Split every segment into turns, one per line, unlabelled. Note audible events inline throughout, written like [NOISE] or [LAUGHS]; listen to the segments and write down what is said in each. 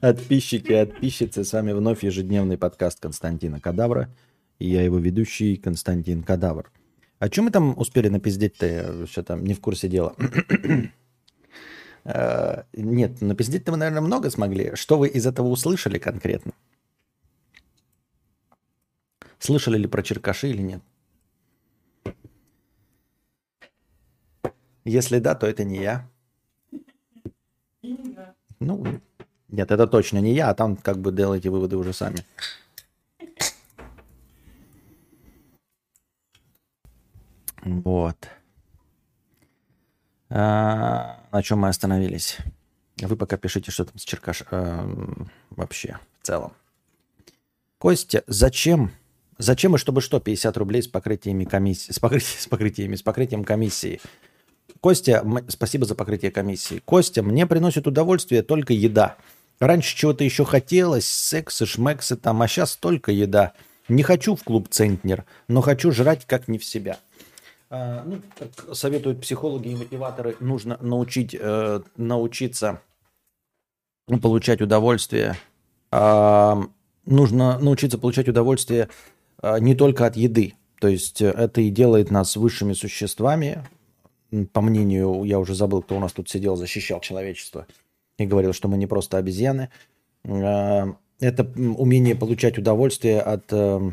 Подписчики и подписчицы, с вами вновь ежедневный подкаст Константина Кадавра. И я его ведущий Константин Кадавр. А чем мы там успели напиздеть-то? Что там, не в курсе дела. Э, нет, напиздеть-то вы, наверное, много смогли. Что вы из этого услышали конкретно? Слышали ли про черкаши или нет? Если да, то это не я. Ну, нет, это точно не я, а там как бы делайте выводы уже сами. Вот. А, на чем мы остановились? Вы пока пишите, что там с Черкаш... А, вообще, в целом. Костя, зачем? Зачем и чтобы что? 50 рублей с покрытиями комиссии. С, покрытиями, с покрытиями, с покрытием комиссии. Костя, спасибо за покрытие комиссии. Костя, мне приносит удовольствие только еда. Раньше чего-то еще хотелось, сексы, шмексы там, а сейчас только еда. Не хочу в клуб Центнер, но хочу жрать как не в себя. А, ну, как советуют психологи и мотиваторы, нужно научить, э, научиться получать удовольствие. А, нужно научиться получать удовольствие а, не только от еды. То есть э, это и делает нас высшими существами, по мнению, я уже забыл, кто у нас тут сидел, защищал человечество и говорил, что мы не просто обезьяны. А, это умение получать удовольствие от э,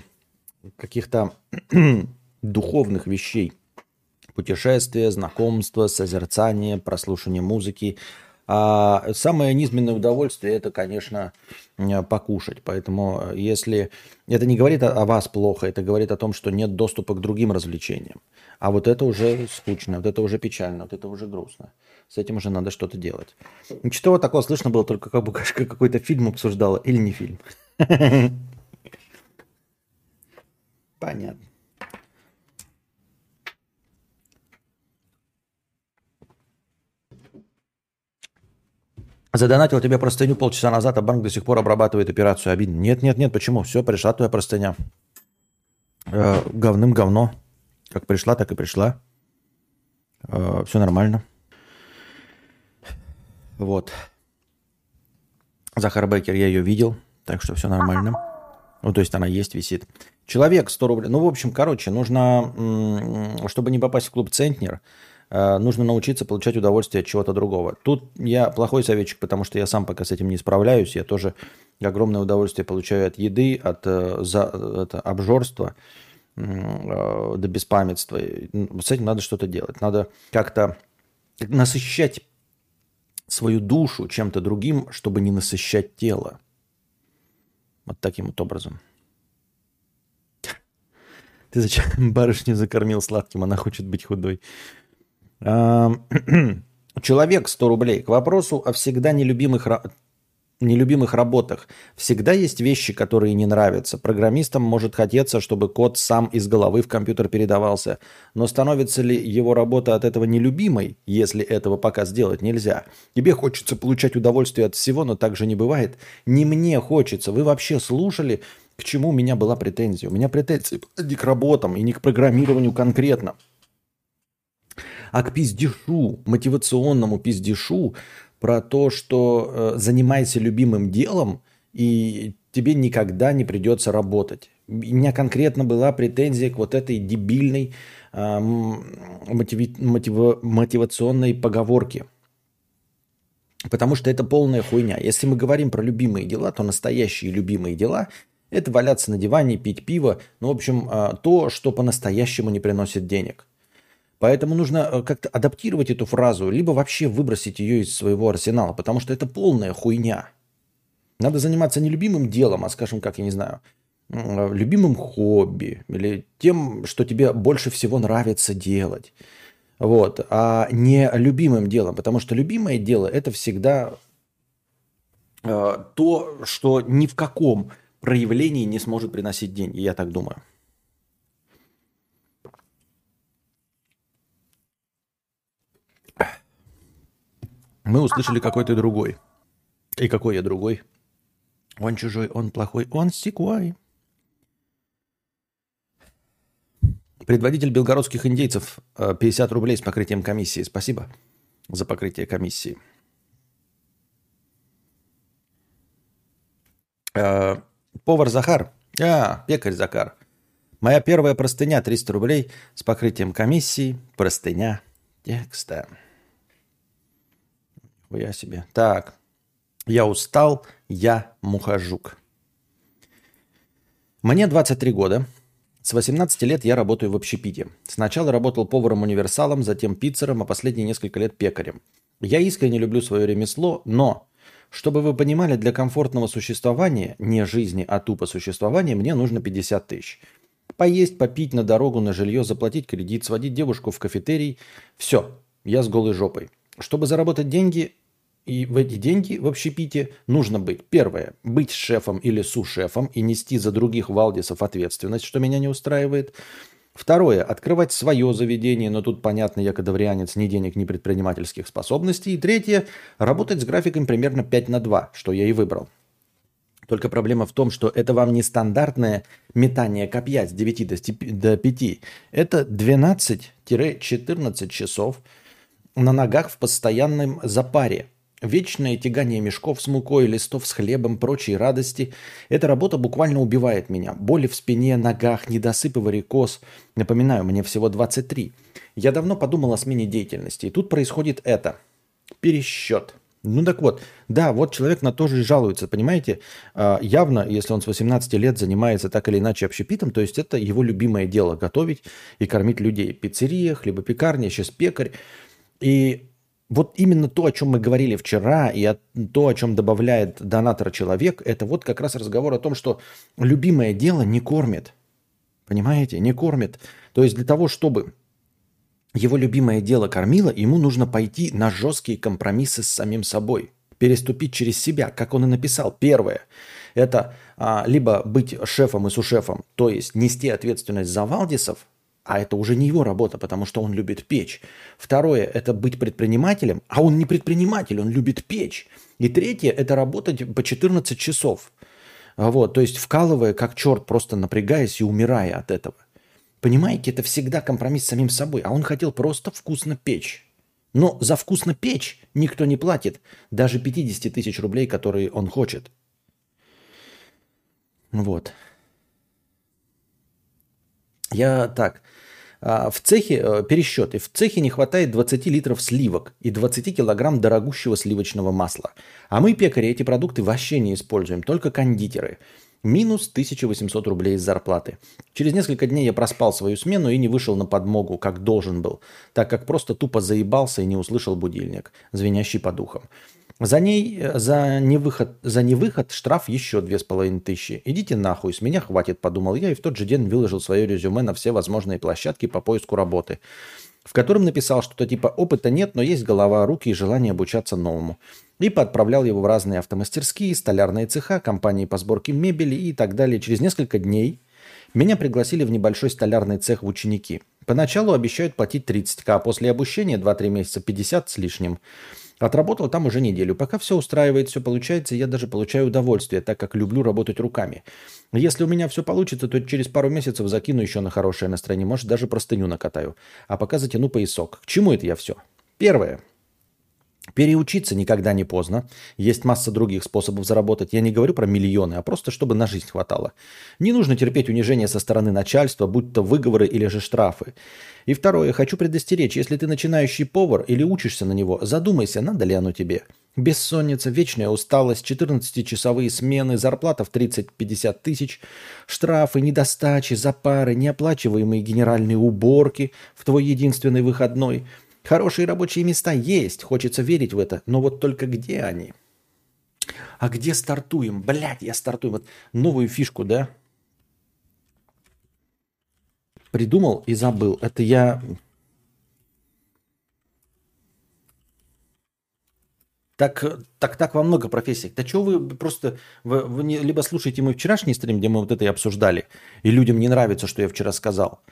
каких-то [CLEARS THROAT] духовных вещей. Путешествия, знакомства, созерцание, прослушивание музыки. А самое низменное удовольствие – это, конечно, покушать. Поэтому э, если это не говорит о вас плохо, это говорит о том, что нет доступа к другим развлечениям. А вот это уже скучно, вот это уже печально, вот это уже грустно. С этим уже надо что-то делать. Ничего такого слышно было, только как бы [LAUGHS] какой-то фильм обсуждала или не фильм. [LAUGHS] Понятно. Задонатил тебе простыню полчаса назад, а банк до сих пор обрабатывает операцию. Обидно. Нет, нет, нет, почему? Все, пришла твоя простыня. Э, говным говно. Как пришла, так и пришла. Э, все нормально. Вот. Захар Бекер, я ее видел, так что все нормально. Ну, то есть она есть, висит. Человек 100 рублей. Ну, в общем, короче, нужно, чтобы не попасть в клуб Центнер, э, нужно научиться получать удовольствие от чего-то другого. Тут я плохой советчик, потому что я сам пока с этим не справляюсь. Я тоже огромное удовольствие получаю от еды, от э, за, это, обжорства. Э, до беспамятства. С этим надо что-то делать. Надо как-то насыщать свою душу чем-то другим, чтобы не насыщать тело. Вот таким вот образом. [LAUGHS] Ты зачем барышню закормил сладким? Она хочет быть худой. [CLEARS THROAT] Человек 100 рублей. К вопросу о всегда нелюбимых нелюбимых работах. Всегда есть вещи, которые не нравятся. Программистам может хотеться, чтобы код сам из головы в компьютер передавался. Но становится ли его работа от этого нелюбимой, если этого пока сделать нельзя? Тебе хочется получать удовольствие от всего, но так же не бывает. Не мне хочется. Вы вообще слушали, к чему у меня была претензия? У меня претензия не к работам и не к программированию конкретно, а к пиздешу, мотивационному пиздешу, про то, что э, занимайся любимым делом, и тебе никогда не придется работать. У меня конкретно была претензия к вот этой дебильной э, мотиви, мотив, мотивационной поговорке. Потому что это полная хуйня. Если мы говорим про любимые дела, то настоящие любимые дела – это валяться на диване, пить пиво. Ну, в общем, э, то, что по-настоящему не приносит денег – Поэтому нужно э, как-то адаптировать эту фразу, либо вообще выбросить ее из своего арсенала, потому что это полная хуйня. Надо заниматься не любимым делом, а, скажем, как, я не знаю, э, любимым хобби или тем, что тебе больше всего нравится делать. Вот, а не любимым делом, потому что любимое дело это всегда э, то, что ни в каком проявлении не сможет приносить деньги, я так думаю. Мы услышали какой то другой. И какой я другой? Он чужой, он плохой, он секуай. Предводитель белгородских индейцев 50 э, рублей с покрытием комиссии. Спасибо за покрытие комиссии. Э, повар Захар. А, пекарь Захар. Моя первая простыня 300 рублей с покрытием комиссии. Простыня текста. Я себе. Так. Я устал, я мухожук. Мне 23 года. С 18 лет я работаю в общепите. Сначала работал поваром-универсалом, затем пиццером, а последние несколько лет пекарем. Я искренне люблю свое ремесло, но, чтобы вы понимали, для комфортного существования, не жизни, а тупо существования, мне нужно 50 тысяч. Поесть, попить на дорогу, на жилье, заплатить кредит, сводить девушку в кафетерий. Все, я с голой жопой. Чтобы заработать деньги, и в эти деньги в общепите нужно быть, первое, быть шефом или сушефом и нести за других валдисов ответственность, что меня не устраивает. Второе, открывать свое заведение, но тут, понятно, я кадаврианец, ни денег, ни предпринимательских способностей. И третье, работать с графиком примерно 5 на 2, что я и выбрал. Только проблема в том, что это вам не стандартное метание копья с 9 до 5. Это 12-14 часов на ногах в постоянном запаре. Вечное тягание мешков с мукой, листов с хлебом, прочие радости. Эта работа буквально убивает меня. Боли в спине, ногах, недосып и варикоз. Напоминаю, мне всего 23. Я давно подумал о смене деятельности. И тут происходит это. Пересчет. Ну так вот, да, вот человек на то же и жалуется, понимаете? А, явно, если он с 18 лет занимается так или иначе общепитом, то есть это его любимое дело – готовить и кормить людей. Пиццерия, хлебопекарня, сейчас пекарь. И вот именно то, о чем мы говорили вчера, и то, о чем добавляет донатор человек, это вот как раз разговор о том, что любимое дело не кормит. Понимаете? Не кормит. То есть для того, чтобы его любимое дело кормило, ему нужно пойти на жесткие компромиссы с самим собой, переступить через себя, как он и написал. Первое – это а, либо быть шефом и сушефом, то есть нести ответственность за Валдисов, а это уже не его работа, потому что он любит печь. Второе – это быть предпринимателем, а он не предприниматель, он любит печь. И третье – это работать по 14 часов. Вот, то есть вкалывая как черт, просто напрягаясь и умирая от этого. Понимаете, это всегда компромисс с самим собой, а он хотел просто вкусно печь. Но за вкусно печь никто не платит, даже 50 тысяч рублей, которые он хочет. Вот. Я так, в цехе, э, пересчеты, в цехе не хватает 20 литров сливок и 20 килограмм дорогущего сливочного масла. А мы, пекари, эти продукты вообще не используем, только кондитеры. Минус 1800 рублей из зарплаты. Через несколько дней я проспал свою смену и не вышел на подмогу, как должен был, так как просто тупо заебался и не услышал будильник, звенящий по духам. За ней, э, за невыход, за невыход штраф еще две с половиной тысячи. Идите нахуй, с меня хватит, подумал я, и в тот же день выложил свое резюме на все возможные площадки по поиску работы, в котором написал что-то типа «опыта нет, но есть голова, руки и желание обучаться новому». И подправлял его в разные автомастерские, столярные цеха, компании по сборке мебели и так далее. Через несколько дней меня пригласили в небольшой столярный цех в ученики. Поначалу обещают платить 30к, а после обучения 2-3 месяца 50 с лишним – Отработал там уже неделю. Пока все устраивает, все получается, я даже получаю удовольствие, так как люблю работать руками. Если у меня все получится, то через пару месяцев закину еще на хорошее настроение. Может, даже простыню накатаю. А пока затяну поясок. К чему это я все? Первое. Переучиться никогда не поздно. Есть масса других способов заработать. Я не говорю про миллионы, а просто чтобы на жизнь хватало. Не нужно терпеть унижение со стороны начальства, будь то выговоры или же штрафы. И второе, хочу предостеречь, если ты начинающий повар или учишься на него, задумайся, надо ли оно тебе. Бессонница, вечная усталость, 14-часовые смены, зарплата в 30-50 тысяч, штрафы, недостачи, запары, неоплачиваемые генеральные уборки в твой единственный выходной – Хорошие рабочие места есть, хочется верить в это, но вот только где они? А где стартуем? Блядь, я стартую. Вот новую фишку, да? Придумал и забыл. Это я... Так, так, так во много профессий. Да что вы просто... Вы, вы не, либо слушаете мой вчерашний стрим, где мы вот это и обсуждали, и людям не нравится, что я вчера сказал –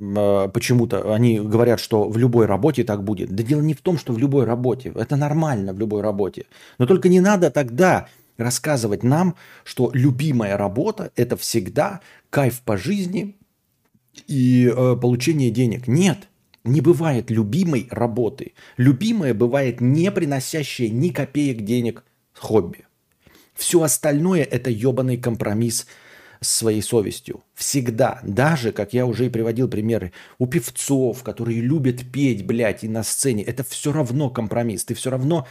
почему-то они говорят, что в любой работе так будет. Да дело не в том, что в любой работе. Это нормально в любой работе. Но только не надо тогда рассказывать нам, что любимая работа – это всегда кайф по жизни и э, получение денег. Нет, не бывает любимой работы. Любимая бывает не приносящая ни копеек денег хобби. Все остальное это ебаный компромисс своей совестью. Всегда. Даже, как я уже и приводил примеры, у певцов, которые любят петь, блядь, и на сцене, это все равно компромисс. Ты все равно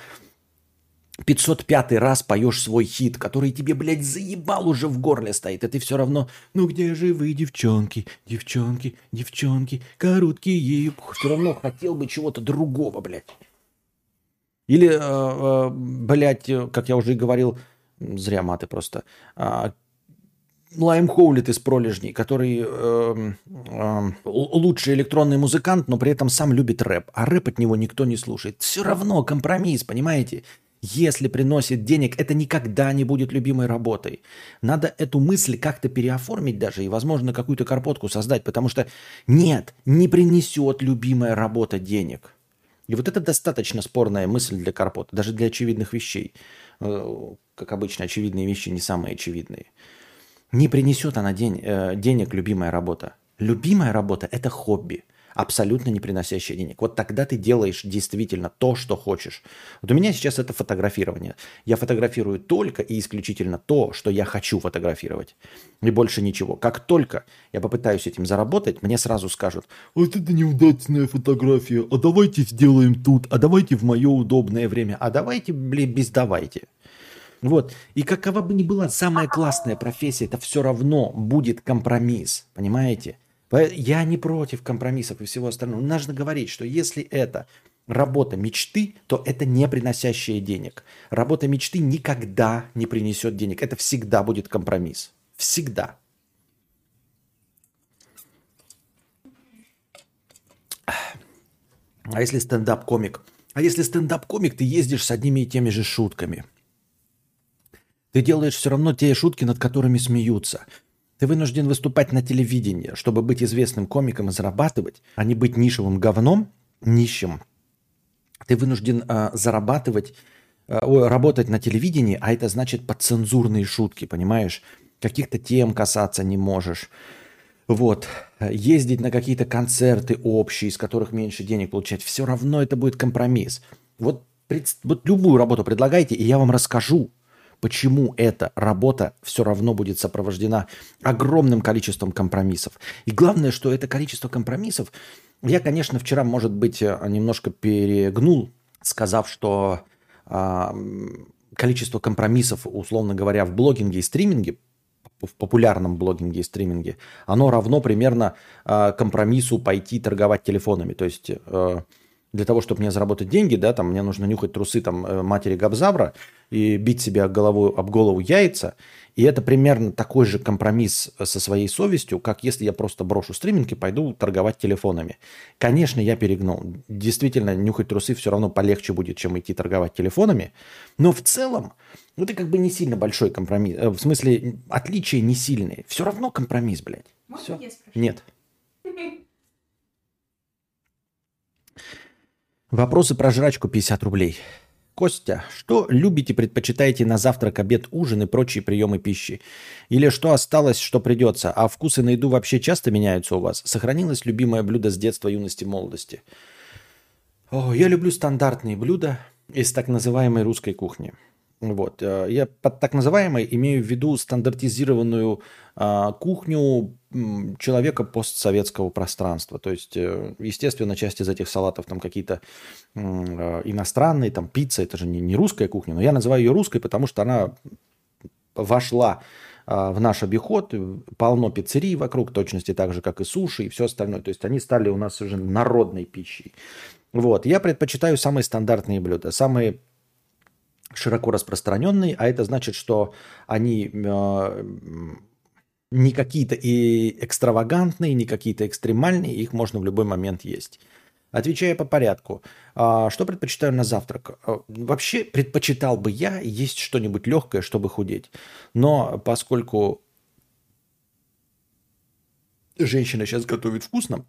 505 раз поешь свой хит, который тебе, блядь, заебал уже в горле стоит, и ты все равно, ну где же вы, девчонки, девчонки, девчонки, короткие, все равно хотел бы чего-то другого, блядь. Или, э, э, блядь, как я уже и говорил, зря маты просто, э, Лайм Хоулит из пролежней, который э, э, лучший электронный музыкант, но при этом сам любит рэп. А рэп от него никто не слушает. Все равно компромисс, понимаете? Если приносит денег, это никогда не будет любимой работой. Надо эту мысль как-то переоформить даже и, возможно, какую-то карпотку создать, потому что нет, не принесет любимая работа денег. И вот это достаточно спорная мысль для карпота, даже для очевидных вещей. Э, как обычно, очевидные вещи не самые очевидные. Не принесет она день, э, денег любимая работа. Любимая работа – это хобби – абсолютно не приносящие денег. Вот тогда ты делаешь действительно то, что хочешь. Вот у меня сейчас это фотографирование. Я фотографирую только и исключительно то, что я хочу фотографировать. И больше ничего. Как только я попытаюсь этим заработать, мне сразу скажут, вот это неудачная фотография, а давайте сделаем тут, а давайте в мое удобное время, а давайте, блин, без давайте. Вот. И какова бы ни была самая классная профессия, это все равно будет компромисс. Понимаете? Я не против компромиссов и всего остального. Нужно говорить, что если это работа мечты, то это не приносящая денег. Работа мечты никогда не принесет денег. Это всегда будет компромисс. Всегда. А если стендап-комик? А если стендап-комик, ты ездишь с одними и теми же шутками. Ты делаешь все равно те шутки, над которыми смеются. Ты вынужден выступать на телевидении, чтобы быть известным комиком и зарабатывать, а не быть нишевым говном, нищим. Ты вынужден э, зарабатывать, э, работать на телевидении, а это значит подцензурные шутки, понимаешь? Каких-то тем касаться не можешь. Вот. Ездить на какие-то концерты общие, из которых меньше денег получать. Все равно это будет компромисс. Вот, вот любую работу предлагайте, и я вам расскажу, почему эта работа все равно будет сопровождена огромным количеством компромиссов. И главное, что это количество компромиссов, я, конечно, вчера, может быть, немножко перегнул, сказав, что э, количество компромиссов, условно говоря, в блогинге и стриминге, в популярном блогинге и стриминге, оно равно примерно э, компромиссу пойти торговать телефонами. То есть э, для того, чтобы мне заработать деньги, да, там мне нужно нюхать трусы там э, матери Габзавра и бить себе голову, об голову яйца. И это примерно такой же компромисс со своей совестью, как если я просто брошу стриминг и пойду торговать телефонами. Конечно, я перегнул. Действительно, нюхать трусы все равно полегче будет, чем идти торговать телефонами. Но в целом, ну, это как бы не сильно большой компромисс. Э, в смысле, отличия не сильные. Все равно компромисс, блядь. Можно Все? Нет. [LAUGHS] Вопросы про жрачку 50 рублей. Костя, что любите, предпочитаете на завтрак, обед, ужин и прочие приемы пищи? Или что осталось, что придется? А вкусы на еду вообще часто меняются у вас? Сохранилось любимое блюдо с детства, юности, молодости? О, я люблю стандартные блюда из так называемой русской кухни. Вот. Э, я под так называемой имею в виду стандартизированную а, кухню человека постсоветского пространства. То есть, э, естественно, часть из этих салатов там какие-то э, иностранные, там пицца, это же не, не русская кухня, но я называю ее русской, потому что она вошла а, в наш обиход, полно пиццерий вокруг, точности так же, как и суши и все остальное. То есть они стали у нас уже народной пищей. Вот. Я предпочитаю самые стандартные блюда, самые широко распространенные, а это значит, что они э, не какие-то и экстравагантные, не какие-то экстремальные, их можно в любой момент есть. Отвечая по порядку, а, что предпочитаю на завтрак? А, вообще предпочитал бы я есть что-нибудь легкое, чтобы худеть. Но поскольку женщина сейчас готовит вкусно,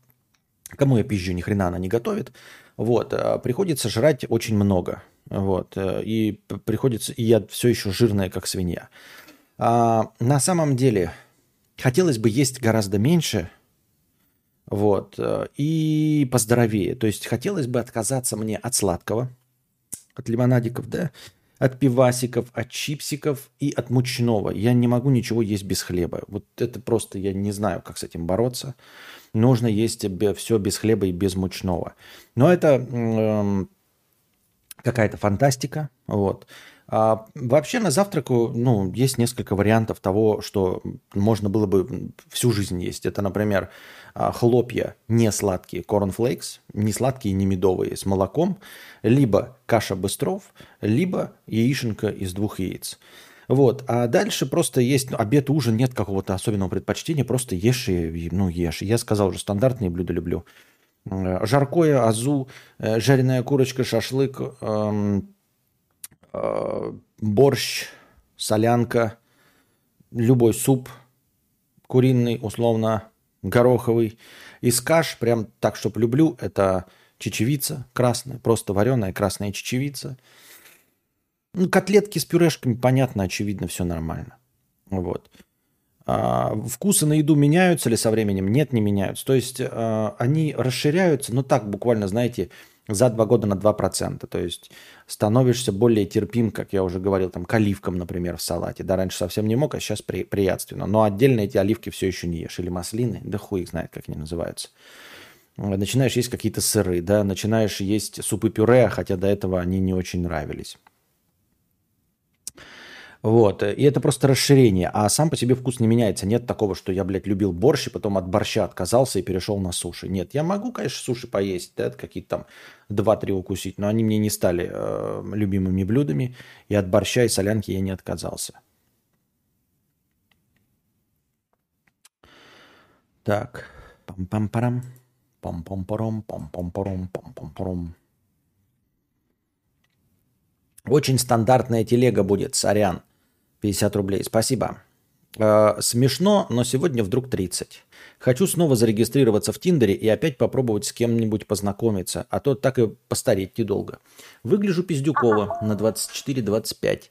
кому я пизжу, ни хрена она не готовит, вот, а, приходится жрать очень много. Вот. Э, и приходится, и я все еще жирная, как свинья. А, на самом деле, хотелось бы есть гораздо меньше, вот, э, и поздоровее. То есть хотелось бы отказаться мне от сладкого, от лимонадиков, да, от пивасиков, от чипсиков и от мучного. Я не могу ничего есть без хлеба. Вот это просто, я не знаю, как с этим бороться. Нужно есть все без хлеба и без мучного. Но это э, какая-то фантастика. Вот. А вообще на завтраку ну, есть несколько вариантов того, что можно было бы всю жизнь есть. Это, например, а, хлопья не сладкие, cornflakes, не сладкие, не медовые, с молоком, либо каша быстров, либо яишенка из двух яиц. Вот. А дальше просто есть ну, обед, ужин, нет какого-то особенного предпочтения, просто ешь и, ну, ешь. Я сказал уже, стандартные блюда люблю. Жаркое, азу, э, жареная курочка, шашлык, эм, Э, борщ, солянка, любой суп куриный, условно, гороховый. Из каш, прям так, чтобы люблю, это чечевица красная, просто вареная красная чечевица. Ну, котлетки с пюрешками, понятно, очевидно, все нормально. Вот. А, вкусы на еду меняются ли со временем? Нет, не меняются. То есть а, они расширяются, но так буквально, знаете, за два года на 2%. То есть становишься более терпим, как я уже говорил, там, к оливкам, например, в салате. Да, раньше совсем не мог, а сейчас при, приятственно. Но отдельно эти оливки все еще не ешь. Или маслины, да хуй их знает, как они называются. Начинаешь есть какие-то сыры, да, начинаешь есть супы-пюре, хотя до этого они не очень нравились. Вот. И это просто расширение. А сам по себе вкус не меняется. Нет такого, что я, блядь, любил борщ, и потом от борща отказался и перешел на суши. Нет, я могу, конечно, суши поесть, да, какие-то там два-три укусить, но они мне не стали э, любимыми блюдами. И от борща и солянки я не отказался. Так. Пам-пам-парам. Пам-пам-парам. Пам-пам-парам. Пам-пам-парам. Очень стандартная телега будет, сорян. 50 рублей. Спасибо. Э, смешно, но сегодня вдруг 30. Хочу снова зарегистрироваться в Тиндере и опять попробовать с кем-нибудь познакомиться, а то так и постареть недолго. Выгляжу пиздюково на 24-25.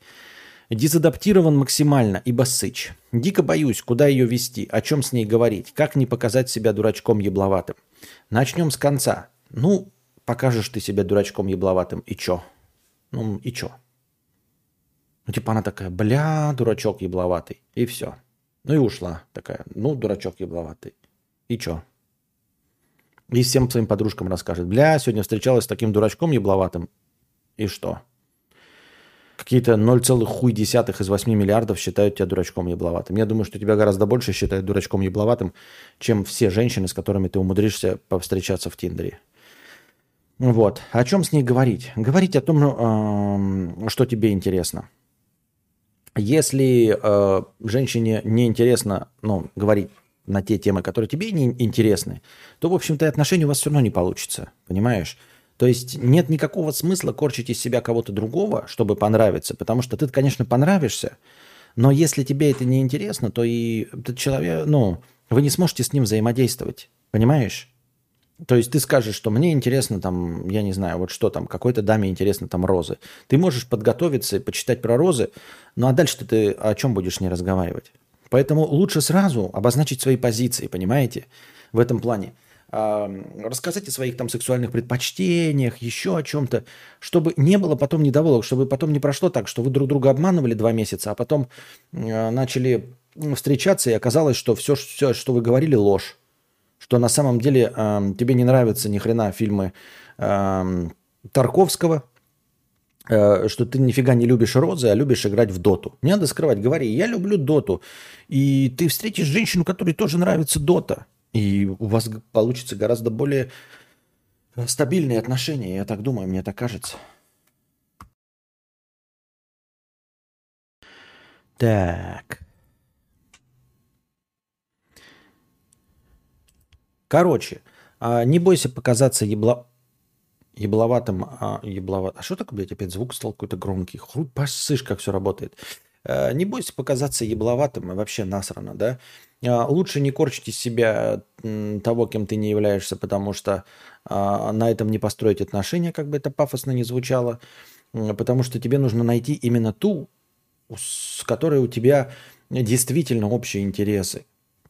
Дезадаптирован максимально, ибо сыч. Дико боюсь, куда ее вести, о чем с ней говорить, как не показать себя дурачком ебловатым. Начнем с конца. Ну, покажешь ты себя дурачком ебловатым, и чё? Ну, и чё? Ну, типа она такая, бля, дурачок ебловатый. И все. Ну и ушла такая, ну, дурачок ебловатый. И чё? И всем своим подружкам расскажет, бля, сегодня встречалась с таким дурачком ебловатым. И что? Какие-то 0,1 из 8 миллиардов считают тебя дурачком ебловатым. Я думаю, что тебя гораздо больше считают дурачком ебловатым, чем все женщины, с которыми ты умудришься повстречаться в Тиндере. Вот. О чем с ней говорить? Говорить о том, что тебе интересно. Если э, женщине не интересно ну, говорить на те темы, которые тебе не интересны, то, в общем-то, и отношения у вас все равно не получится. Понимаешь? То есть нет никакого смысла корчить из себя кого-то другого, чтобы понравиться, потому что ты, конечно, понравишься, но если тебе это не интересно, то и этот человек, ну, вы не сможете с ним взаимодействовать. Понимаешь? То есть ты скажешь, что мне интересно там, я не знаю, вот что там, какой-то даме интересно там розы. Ты можешь подготовиться и почитать про розы, ну а дальше ты о чем будешь не разговаривать? Поэтому лучше сразу обозначить свои позиции, понимаете, в этом плане. А, рассказать о своих там сексуальных предпочтениях, еще о чем-то, чтобы не было потом недоволок, чтобы потом не прошло так, что вы друг друга обманывали два месяца, а потом э, начали встречаться, и оказалось, что все, все, что вы говорили, ложь что на самом деле э, тебе не нравятся ни хрена фильмы э, Тарковского, э, что ты нифига не любишь розы, а любишь играть в доту. Не надо скрывать, говори, я люблю доту. И ты встретишь женщину, которой тоже нравится дота. И у вас получится гораздо более стабильные отношения, я так думаю, мне так кажется. Так. Короче, а, не бойся показаться ебло... ебловатым. А, ебловат... а что такое, блядь, опять звук стал какой-то громкий? Хуй посышь, как все работает. А, не бойся показаться ебловатым и вообще насрано, да? Лучше не корчить из себя того, кем ты не являешься, потому что на этом не построить отношения, как бы это пафосно не звучало, потому что тебе нужно найти именно ту, с которой у тебя действительно общие интересы.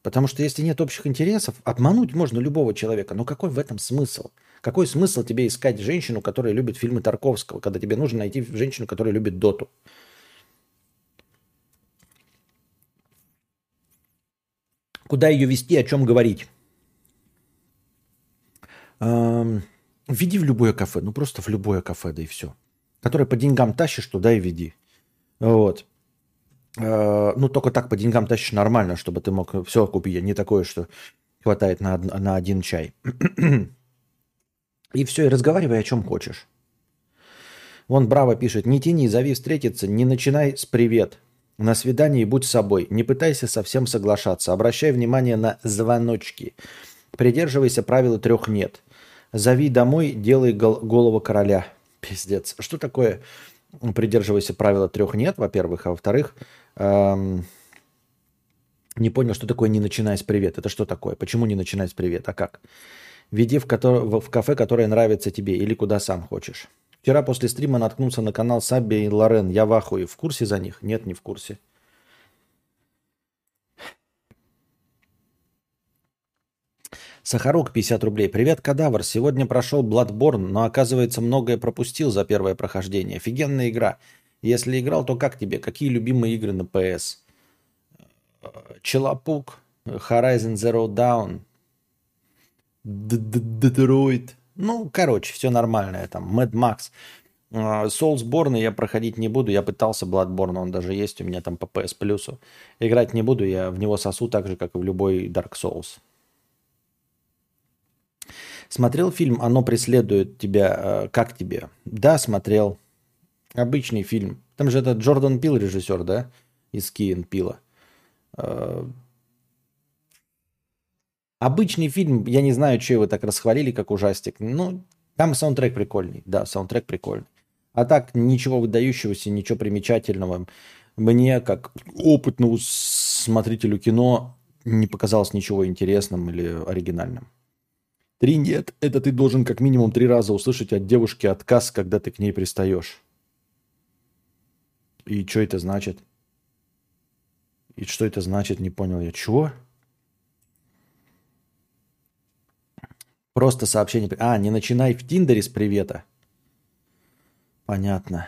Потому что если нет общих интересов, обмануть можно любого человека. Но какой в этом смысл? Какой смысл тебе искать женщину, которая любит фильмы Тарковского, когда тебе нужно найти женщину, которая любит Доту? Куда ее вести, о чем говорить? Эм, веди в любое кафе, ну просто в любое кафе, да и все. Которое по деньгам тащишь, туда и веди. Вот. Э, ну, только так по деньгам тащишь нормально, чтобы ты мог все купить, не такое, что хватает на, на один чай. [CLEARS THROAT] И все, и разговаривай о чем хочешь. Вон Браво пишет, не тяни, зови встретиться, не начинай с привет. На свидании будь собой, не пытайся совсем соглашаться, обращай внимание на звоночки. Придерживайся правила трех нет. Зови домой, делай гол- голову короля. [LAUGHS] Пиздец. Что такое придерживайся правила трех нет, во-первых, а во-вторых, эм, не понял, что такое не начинай с привет. Это что такое? Почему не начинай с привет? А как? Веди в, котор... в кафе, которое нравится тебе или куда сам хочешь. Вчера после стрима наткнулся на канал Сабби и Лорен. Я в ахуе. В курсе за них? Нет, не в курсе. Сахарок 50 рублей. Привет, кадавр. Сегодня прошел Bloodborne, но оказывается многое пропустил за первое прохождение. Офигенная игра. Если играл, то как тебе? Какие любимые игры на PS? Челопук, Horizon Zero Dawn, Detroit. Ну, короче, все нормальное там. Mad Max. Soulsborne я проходить не буду. Я пытался Bloodborne, он даже есть у меня там по PS Plus. Играть не буду, я в него сосу так же, как и в любой Dark Souls. Смотрел фильм «Оно преследует тебя». Как тебе? Да, смотрел. Обычный фильм. Там же этот Джордан Пил режиссер, да? Из Киен Пила. Э, обычный фильм, я не знаю, что его так расхвалили, как ужастик. Ну, там саундтрек прикольный. Да, саундтрек прикольный. А так, ничего выдающегося, ничего примечательного. Мне, как опытному смотрителю кино, не показалось ничего интересным или оригинальным. Три нет. Это ты должен как минимум три раза услышать от девушки отказ, когда ты к ней пристаешь. И что это значит? И что это значит, не понял я. Чего? Просто сообщение. А, не начинай в Тиндере с привета. Понятно.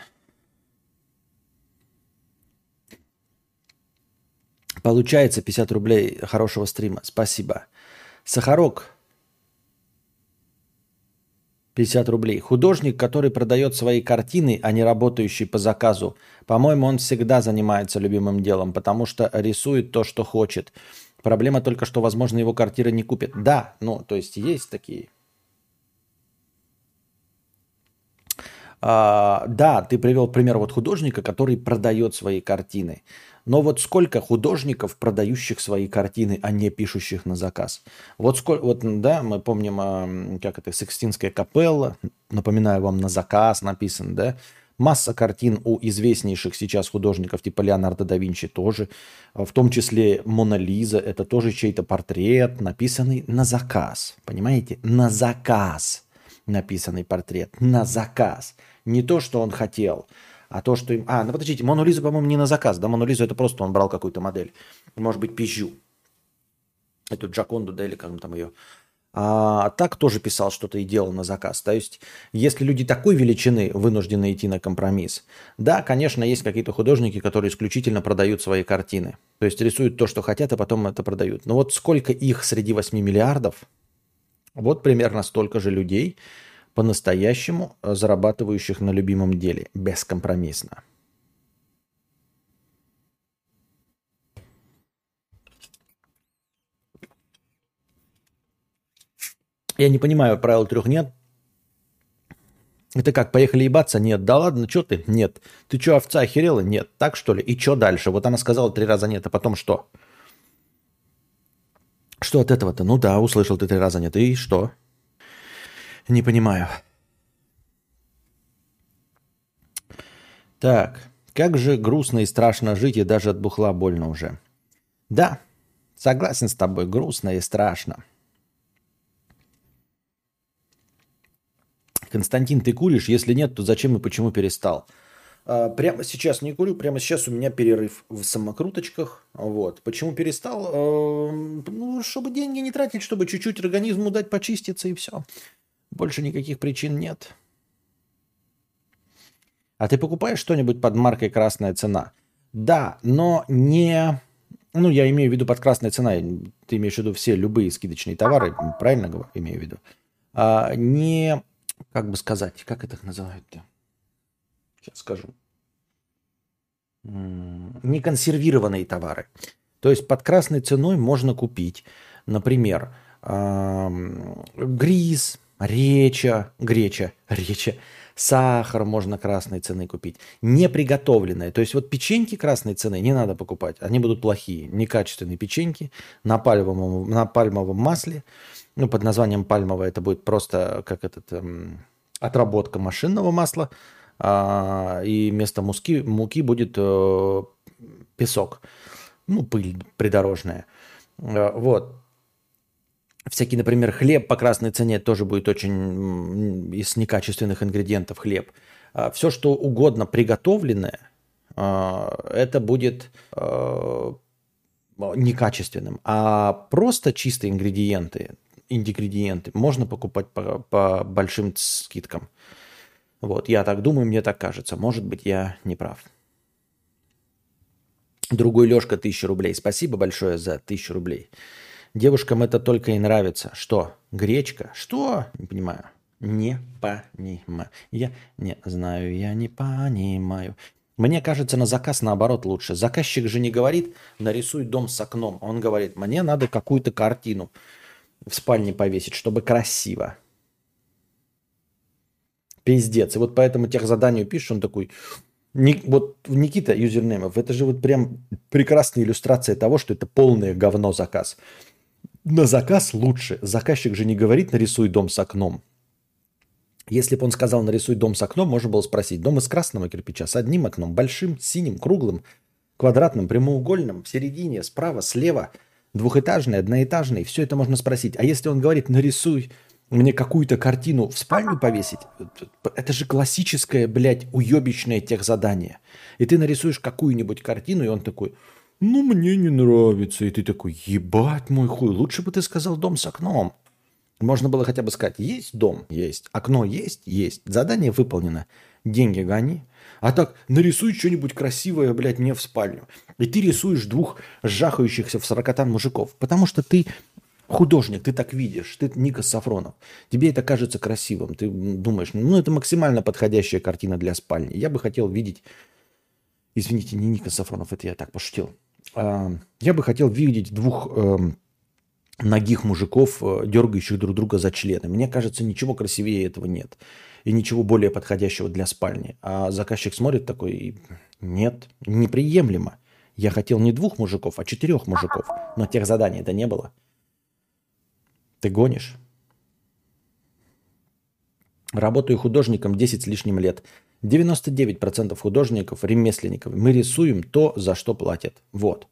Получается 50 рублей хорошего стрима. Спасибо. Сахарок 50 рублей. Художник, который продает свои картины, а не работающий по заказу, по-моему, он всегда занимается любимым делом, потому что рисует то, что хочет. Проблема только, что, возможно, его квартиры не купят. Да, ну, то есть есть такие. А, да, ты привел пример вот художника, который продает свои картины. Но вот сколько художников, продающих свои картины, а не пишущих на заказ? Вот сколько, вот, да, мы помним, а, как это, Секстинская капелла, напоминаю вам, на заказ написан, да, Масса картин у известнейших сейчас художников, типа Леонардо да Винчи тоже, в том числе Мона Лиза, это тоже чей-то портрет, написанный на заказ, понимаете? На заказ написанный портрет, на заказ. Не то, что он хотел, а то, что им... А, ну подождите, Мону по-моему, не на заказ, да? Мону это просто он брал какую-то модель. Может быть, Пижу. Эту Джаконду, да, или как там ее. А так тоже писал что-то и делал на заказ. То есть, если люди такой величины вынуждены идти на компромисс, да, конечно, есть какие-то художники, которые исключительно продают свои картины. То есть рисуют то, что хотят, а потом это продают. Но вот сколько их среди 8 миллиардов, вот примерно столько же людей, по-настоящему э, зарабатывающих на любимом деле, бескомпромиссно. Я не понимаю, правил трех нет. Это как, поехали ебаться? Нет. Да ладно, что ты? Нет. Ты что, овца охерела? Нет. Так что ли? И что дальше? Вот она сказала три раза нет, а потом что? Что от этого-то? Ну да, услышал ты три раза нет. И что? Не понимаю. Так, как же грустно и страшно жить, и даже от бухла больно уже. Да, согласен с тобой, грустно и страшно. Константин, ты куришь? Если нет, то зачем и почему перестал? А, прямо сейчас не курю, прямо сейчас у меня перерыв в самокруточках. Вот. Почему перестал? А, ну, чтобы деньги не тратить, чтобы чуть-чуть организму дать почиститься и все. Больше никаких причин нет. А ты покупаешь что-нибудь под маркой «Красная цена»? Да, но не... Ну, я имею в виду под красной ценой. Ты имеешь в виду все любые скидочные товары, правильно говорю, имею в виду? А, не, как бы сказать, как это называют-то? Сейчас скажу. Не консервированные товары. То есть под красной ценой можно купить, например, гриз, реча, греча, реча, сахар можно красной цены купить. Не приготовленное. То есть вот печеньки красной цены не надо покупать. Они будут плохие. Некачественные печеньки на пальмовом, на пальмовом масле. Ну, под названием пальмовое это будет просто как этот эм, отработка машинного масла. А, и вместо муки, муки будет э, песок. Ну, пыль придорожная. Э, вот. Всякий, например, хлеб по красной цене тоже будет очень из некачественных ингредиентов хлеб. А, Все, что угодно приготовленное, а, это будет а, некачественным. А просто чистые ингредиенты, ингредиенты можно покупать по, по большим скидкам. Вот, я так думаю, мне так кажется. Может быть, я не прав. Другой Лешка, тысяча рублей. Спасибо большое за тысячу рублей. Девушкам это только и нравится. Что? Гречка? Что? Не понимаю. Не понимаю. Я не знаю, я не понимаю. Мне кажется, на заказ наоборот лучше. Заказчик же не говорит, нарисуй дом с окном. Он говорит, мне надо какую-то картину в спальне повесить, чтобы красиво. Пиздец. И вот поэтому тех заданию пишешь, он такой, вот Никита юзернеймов, это же вот прям прекрасная иллюстрация того, что это полное говно заказ на заказ лучше. Заказчик же не говорит «нарисуй дом с окном». Если бы он сказал «нарисуй дом с окном», можно было спросить «дом из красного кирпича с одним окном, большим, синим, круглым, квадратным, прямоугольным, в середине, справа, слева, двухэтажный, одноэтажный». Все это можно спросить. А если он говорит «нарисуй мне какую-то картину в спальню повесить, это же классическое, блядь, уебищное техзадание. И ты нарисуешь какую-нибудь картину, и он такой – ну, мне не нравится. И ты такой, ебать мой хуй, лучше бы ты сказал дом с окном. Можно было хотя бы сказать, есть дом? Есть. Окно есть? Есть. Задание выполнено. Деньги гони. А так, нарисуй что-нибудь красивое, блядь, мне в спальню. И ты рисуешь двух жахающихся в сорокотан мужиков. Потому что ты художник, ты так видишь, ты Ника Сафронов. Тебе это кажется красивым. Ты думаешь, ну, это максимально подходящая картина для спальни. Я бы хотел видеть... Извините, не Ника Сафронов, это я так пошутил. А, я бы хотел видеть двух эм, ногих мужиков, э, дергающих друг друга за члены. Мне кажется, ничего красивее этого нет. И ничего более подходящего для спальни. А заказчик смотрит такой, нет, неприемлемо. Я хотел не двух мужиков, а четырех мужиков. Но тех заданий это не было. Ты гонишь? Работаю художником 10 с лишним лет. 99% художников, ремесленников, мы рисуем то, за что платят. Вот.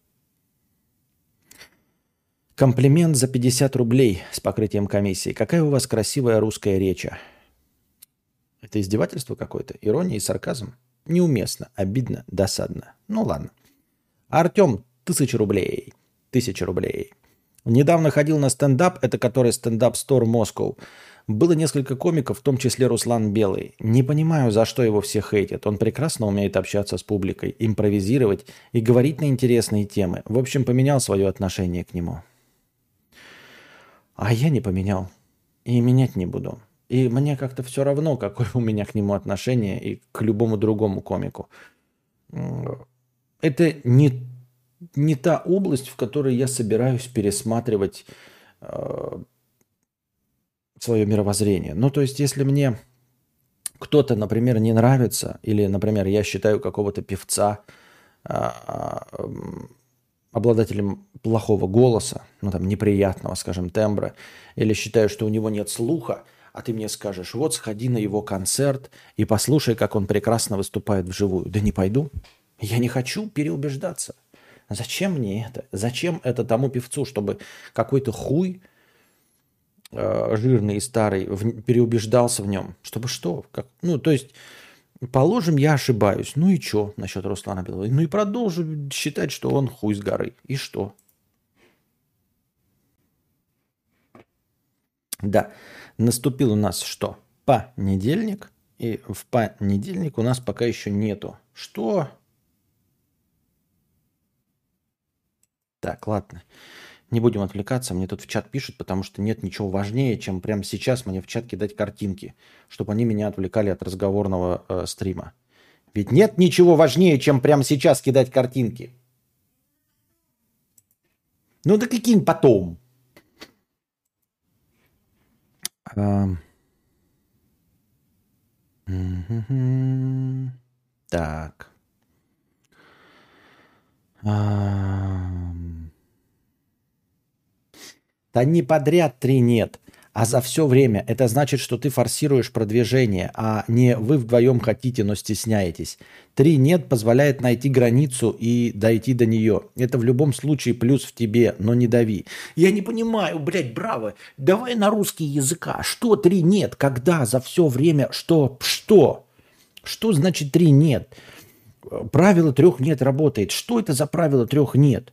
Комплимент за 50 рублей с покрытием комиссии. Какая у вас красивая русская речь. Это издевательство какое-то? Ирония и сарказм? Неуместно, обидно, досадно. Ну ладно. Артем, тысяча рублей. Тысяча рублей. Недавно ходил на стендап, это который стендап Store Moscow. Было несколько комиков, в том числе Руслан Белый. Не понимаю, за что его все хейтят. Он прекрасно умеет общаться с публикой, импровизировать и говорить на интересные темы. В общем, поменял свое отношение к нему. А я не поменял. И менять не буду. И мне как-то все равно, какое у меня к нему отношение и к любому другому комику. Это не, не та область, в которой я собираюсь пересматривать э, свое мировоззрение. Ну, то есть, если мне кто-то, например, не нравится, или, например, я считаю какого-то певца а, обладателем плохого голоса, ну, там, неприятного, скажем, тембра, или считаю, что у него нет слуха, а ты мне скажешь, вот сходи на его концерт и послушай, как он прекрасно выступает вживую. Да не пойду. Я не хочу переубеждаться. Зачем мне это? Зачем это тому певцу, чтобы какой-то хуй э, жирный и старый в, переубеждался в нем. Чтобы что? Как, ну, то есть, положим, я ошибаюсь. Ну и что насчет Руслана Белого? Ну и продолжу считать, что он хуй с горы. И что? Да, наступил у нас что? Понедельник. И в понедельник у нас пока еще нету. Что? Так, ладно. Не будем отвлекаться, мне тут в чат пишут, потому что нет ничего важнее, чем прямо сейчас мне в чат кидать картинки, чтобы они меня отвлекали от разговорного э, стрима. Ведь нет ничего важнее, чем прямо сейчас кидать картинки. Ну да каким потом? Так. Да не подряд три нет, а за все время. Это значит, что ты форсируешь продвижение, а не вы вдвоем хотите, но стесняетесь. Три нет позволяет найти границу и дойти до нее. Это в любом случае плюс в тебе, но не дави. Я не понимаю, блядь, браво. Давай на русский языка. Что три нет? Когда? За все время? Что? Что? Что значит три нет? Правило трех нет работает. Что это за правило трех нет?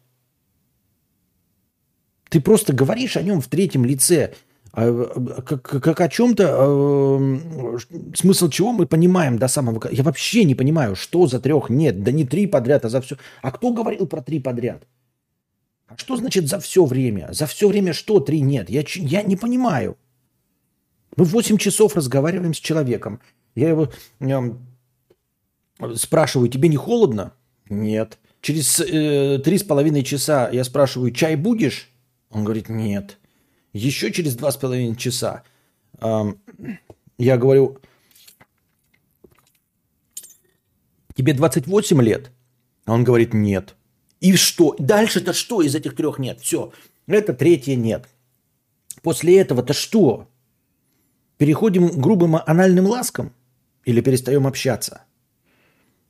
Ты просто говоришь о нем в третьем лице, а, как, как о чем-то, э, смысл чего мы понимаем до самого... Я вообще не понимаю, что за трех нет. Да не три подряд, а за все. А кто говорил про три подряд? А что значит за все время? За все время что три нет? Я, я не понимаю. Мы 8 часов разговариваем с человеком. Я его э, спрашиваю, тебе не холодно? Нет. Через э, три с половиной часа я спрашиваю, чай будешь? Он говорит, нет. Еще через два с половиной часа я говорю, тебе 28 лет? Он говорит, нет. И что? Дальше-то что из этих трех нет? Все. Это третье нет. После этого-то что? Переходим к грубым анальным ласкам? Или перестаем общаться?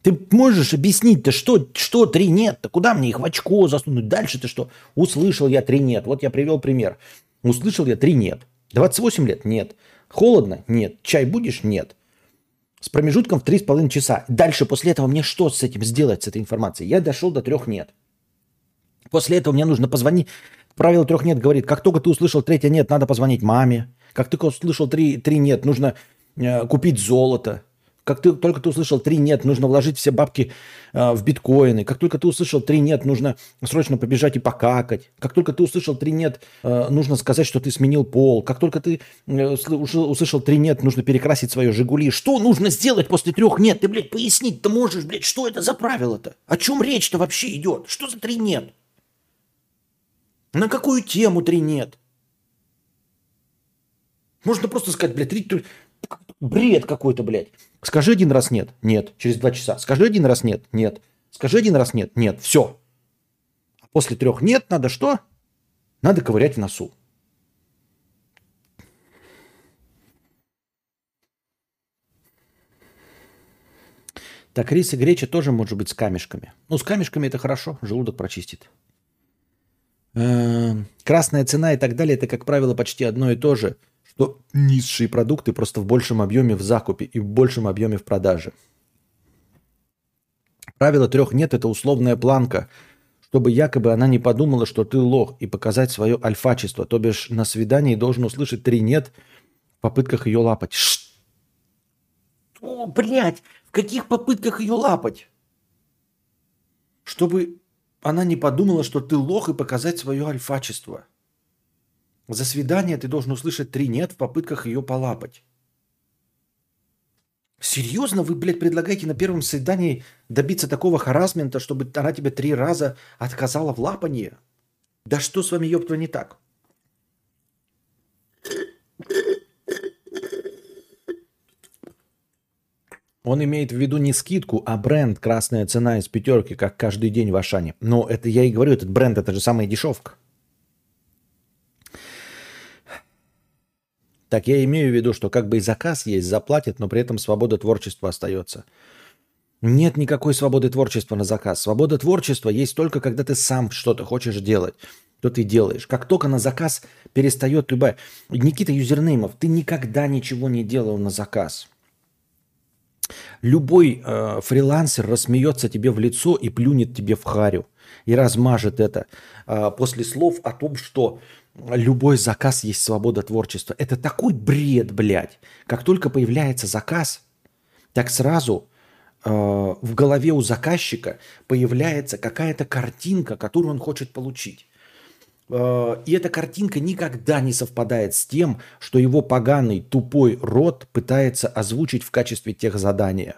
Ты можешь объяснить-то, что, что три нет-то? Куда мне их в очко засунуть? Дальше-то что? Услышал я три нет. Вот я привел пример. Услышал я три нет. 28 лет? Нет. Холодно? Нет. Чай будешь? Нет. С промежутком в 3,5 часа. Дальше после этого мне что с этим сделать, с этой информацией? Я дошел до трех нет. После этого мне нужно позвонить. Правило трех нет говорит, как только ты услышал третье нет, надо позвонить маме. Как только услышал три, три нет, нужно э, купить золото. Как ты, только ты услышал три нет, нужно вложить все бабки э, в биткоины. Как только ты услышал три нет, нужно срочно побежать и покакать. Как только ты услышал три нет, э, нужно сказать, что ты сменил пол. Как только ты э, услышал три нет, нужно перекрасить свое Жигули. Что нужно сделать после трех нет? Ты, блядь, пояснить-то можешь, блядь, что это за правило-то? О чем речь-то вообще идет? Что за три нет? На какую тему три нет? Можно просто сказать, блядь, три, бред какой-то, блядь. Скажи один раз нет. Нет. Через два часа. Скажи один раз нет. Нет. Скажи один раз нет. Нет. Все. А после трех нет надо что? Надо ковырять в носу. Так рис и греча тоже может быть с камешками. Ну, с камешками это хорошо, желудок прочистит. Эм, красная цена и так далее, это, как правило, почти одно и то же что низшие продукты просто в большем объеме в закупе и в большем объеме в продаже. Правило трех нет – это условная планка, чтобы якобы она не подумала, что ты лох, и показать свое альфачество. То бишь на свидании должен услышать три нет в попытках ее лапать. Что, блядь, в каких попытках ее лапать? Чтобы она не подумала, что ты лох, и показать свое альфачество – за свидание ты должен услышать три «нет» в попытках ее полапать. Серьезно, вы, блядь, предлагаете на первом свидании добиться такого харасмента, чтобы она тебе три раза отказала в лапании? Да что с вами, ёпта, не так? Он имеет в виду не скидку, а бренд «Красная цена» из пятерки, как каждый день в Ашане. Но это я и говорю, этот бренд – это же самая дешевка. Так я имею в виду, что как бы и заказ есть, заплатят, но при этом свобода творчества остается. Нет никакой свободы творчества на заказ. Свобода творчества есть только когда ты сам что-то хочешь делать, то ты делаешь. Как только на заказ перестает любая... Никита Юзернеймов, ты никогда ничего не делал на заказ. Любой э, фрилансер рассмеется тебе в лицо и плюнет тебе в харю. И размажет это э, после слов о том, что любой заказ есть свобода творчества. Это такой бред, блядь. Как только появляется заказ, так сразу э, в голове у заказчика появляется какая-то картинка, которую он хочет получить. Э, и эта картинка никогда не совпадает с тем, что его поганый тупой рот пытается озвучить в качестве тех задания.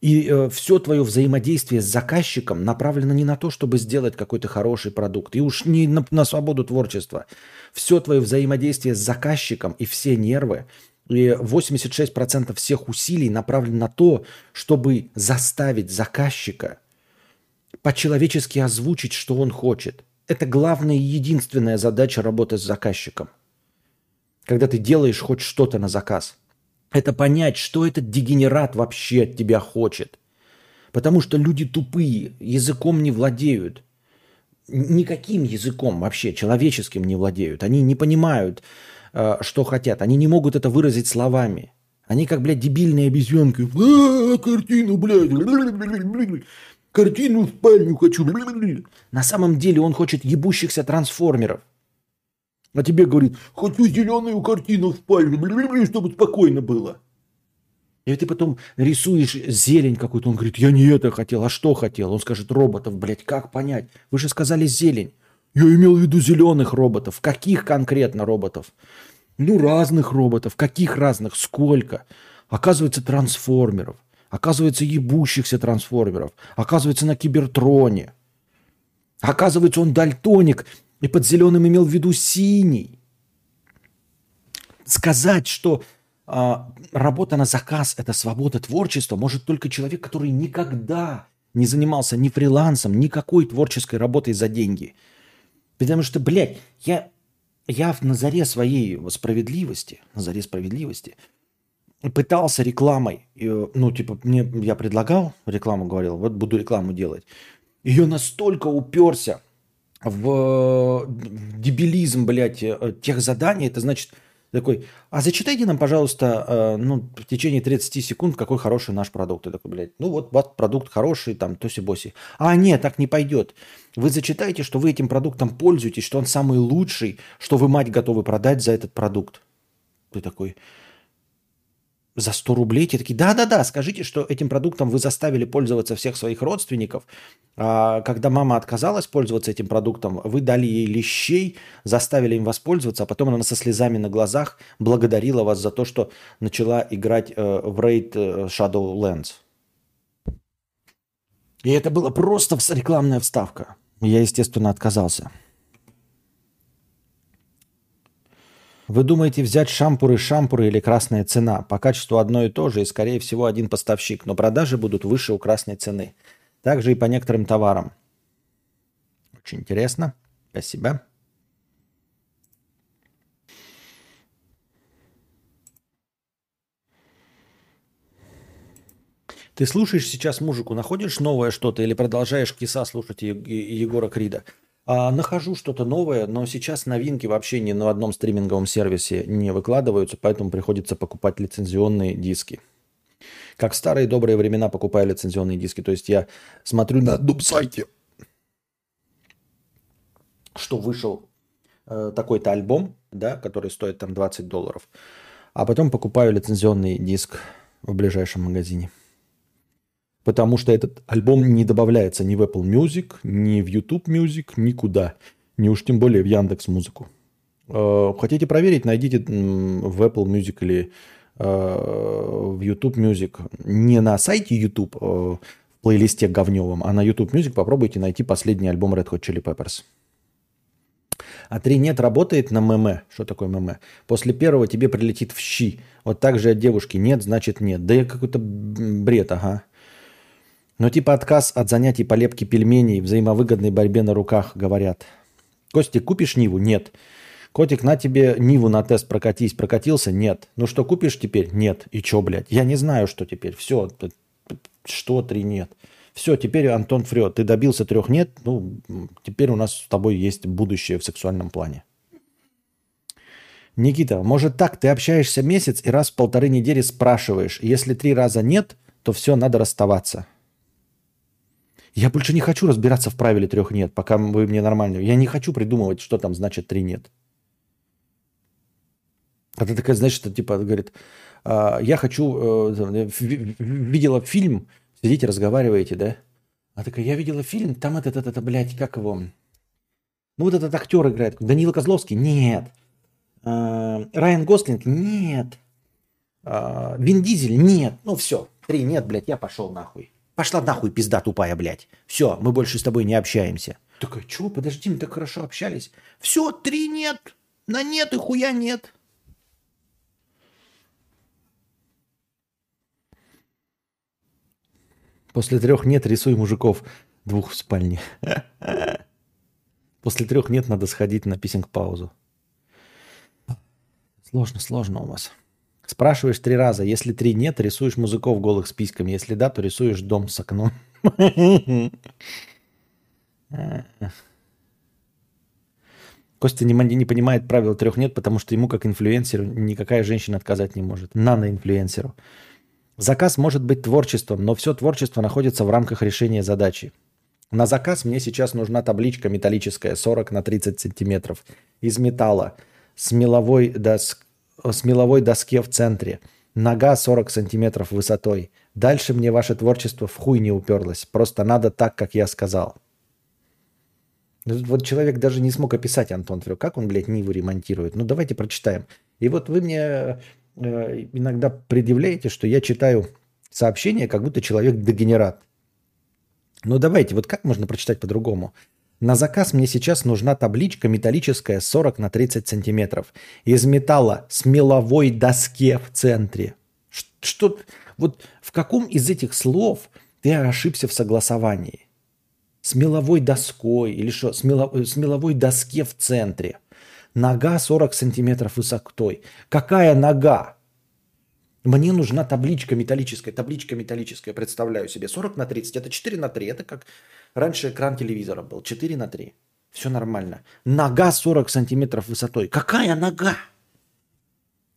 И э, все твое взаимодействие с заказчиком направлено не на то, чтобы сделать какой-то хороший продукт, и уж не на, на свободу творчества. Все твое взаимодействие с заказчиком и все нервы, и 86% всех усилий направлены на то, чтобы заставить заказчика по-человечески озвучить, что он хочет. Это главная и единственная задача работы с заказчиком. Когда ты делаешь хоть что-то на заказ – это понять, что этот дегенерат вообще от тебя хочет. Потому что люди тупые, языком не владеют. Никаким языком вообще, человеческим не владеют. Они не понимают, э, что хотят. Они не могут это выразить словами. Они как, блядь, дебильные обезьянки. А, картину, блядь. Картину в спальню хочу. На самом деле он хочет ебущихся трансформеров. А тебе говорит, хочу зеленую картину в спальне, чтобы спокойно было. И ты потом рисуешь зелень какую-то, он говорит, я не это хотел, а что хотел? Он скажет, роботов, блядь, как понять? Вы же сказали зелень. Я имел в виду зеленых роботов. Каких конкретно роботов? Ну, разных роботов. Каких разных? Сколько? Оказывается, трансформеров. Оказывается, ебущихся трансформеров. Оказывается, на Кибертроне. Оказывается, он дальтоник и под зеленым имел в виду синий. Сказать, что а, работа на заказ – это свобода творчества, может только человек, который никогда не занимался ни фрилансом, никакой творческой работой за деньги. Потому что, блядь, я, я на заре своей справедливости, на заре справедливости пытался рекламой, ну, типа, мне, я предлагал рекламу, говорил, вот буду рекламу делать. Ее настолько уперся – в дебилизм, блядь, э, тех заданий, это значит такой, а зачитайте нам, пожалуйста, э, ну, в течение 30 секунд, какой хороший наш продукт. Я такой, блядь, ну вот, вот продукт хороший, там, тоси-боси. А нет, так не пойдет. Вы зачитаете, что вы этим продуктом пользуетесь, что он самый лучший, что вы, мать, готовы продать за этот продукт. Ты такой, за 100 рублей. Те такие, да-да-да, скажите, что этим продуктом вы заставили пользоваться всех своих родственников. А когда мама отказалась пользоваться этим продуктом, вы дали ей лещей, заставили им воспользоваться, а потом она со слезами на глазах благодарила вас за то, что начала играть э, в Raid э, Shadowlands. И это было просто рекламная вставка. Я, естественно, отказался. Вы думаете взять шампуры, шампуры или красная цена? По качеству одно и то же, и скорее всего один поставщик, но продажи будут выше у красной цены. Также и по некоторым товарам. Очень интересно. Спасибо. Ты слушаешь сейчас музыку, находишь новое что-то или продолжаешь киса слушать Егора Крида? А, нахожу что-то новое, но сейчас новинки вообще ни на одном стриминговом сервисе не выкладываются, поэтому приходится покупать лицензионные диски. Как в старые добрые времена покупаю лицензионные диски. То есть я смотрю на дуб-сайте, что вышел э, такой-то альбом, да, который стоит там 20 долларов, а потом покупаю лицензионный диск в ближайшем магазине потому что этот альбом не добавляется ни в Apple Music, ни в YouTube Music, никуда. Не уж тем более в Яндекс Музыку. Э, хотите проверить, найдите в Apple Music или э, в YouTube Music не на сайте YouTube э, в плейлисте говневом, а на YouTube Music попробуйте найти последний альбом Red Hot Chili Peppers. А три нет работает на ММ. Что такое ММ? После первого тебе прилетит в щи. Вот так же от девушки нет, значит нет. Да я какой-то бред, ага. Но типа отказ от занятий по лепке пельменей, взаимовыгодной борьбе на руках, говорят. Костик, купишь Ниву? Нет. Котик, на тебе Ниву на тест прокатись. Прокатился? Нет. Ну что, купишь теперь? Нет. И чё, блядь? Я не знаю, что теперь. Все. Что три нет? Все, теперь Антон Фрет. Ты добился трех нет. Ну, теперь у нас с тобой есть будущее в сексуальном плане. Никита, может так, ты общаешься месяц и раз в полторы недели спрашиваешь. Если три раза нет, то все, надо расставаться. Я больше не хочу разбираться в правиле трех нет, пока вы мне нормально. Я не хочу придумывать, что там значит три нет. А ты такая, знаешь, что типа говорит, «А, я хочу, э, видела фильм, сидите, разговариваете, да? А такая, я видела фильм, там этот, этот, это, блядь, как его? Ну вот этот актер играет. Данила Козловский? Нет. А, Райан Гослинг? Нет. А, Вин Дизель? Нет. Ну все, три нет, блядь, я пошел нахуй. Пошла нахуй, пизда тупая, блядь. Все, мы больше с тобой не общаемся. Такая, чего, подожди, мы так хорошо общались. Все, три нет. На нет и хуя нет. После трех нет рисуй мужиков двух в спальне. После трех нет надо сходить на писинг-паузу. Сложно, сложно у вас. Спрашиваешь три раза. Если три нет, рисуешь музыков голых с письками. Если да, то рисуешь дом с окном. [LAUGHS] Костя не, понимает правил трех нет, потому что ему, как инфлюенсеру, никакая женщина отказать не может. Нано-инфлюенсеру. Заказ может быть творчеством, но все творчество находится в рамках решения задачи. На заказ мне сейчас нужна табличка металлическая 40 на 30 сантиметров из металла с меловой, дос... с меловой доске в центре. Нога 40 сантиметров высотой. Дальше мне ваше творчество в хуй не уперлось. Просто надо так, как я сказал. Вот человек даже не смог описать, Антон Фрё, как он, блядь, Ниву ремонтирует. Ну, давайте прочитаем. И вот вы мне э, иногда предъявляете, что я читаю сообщение, как будто человек дегенерат. Ну давайте, вот как можно прочитать по-другому? На заказ мне сейчас нужна табличка металлическая 40 на 30 сантиметров. Из металла с меловой доске в центре. Что, вот в каком из этих слов ты ошибся в согласовании? С меловой доской или что? С, мело, с меловой доске в центре. Нога 40 сантиметров высотой. Какая нога? Мне нужна табличка металлическая, табличка металлическая, представляю себе. 40 на 30, это 4 на 3, это как раньше экран телевизора был, 4 на 3. Все нормально. Нога 40 сантиметров высотой. Какая нога?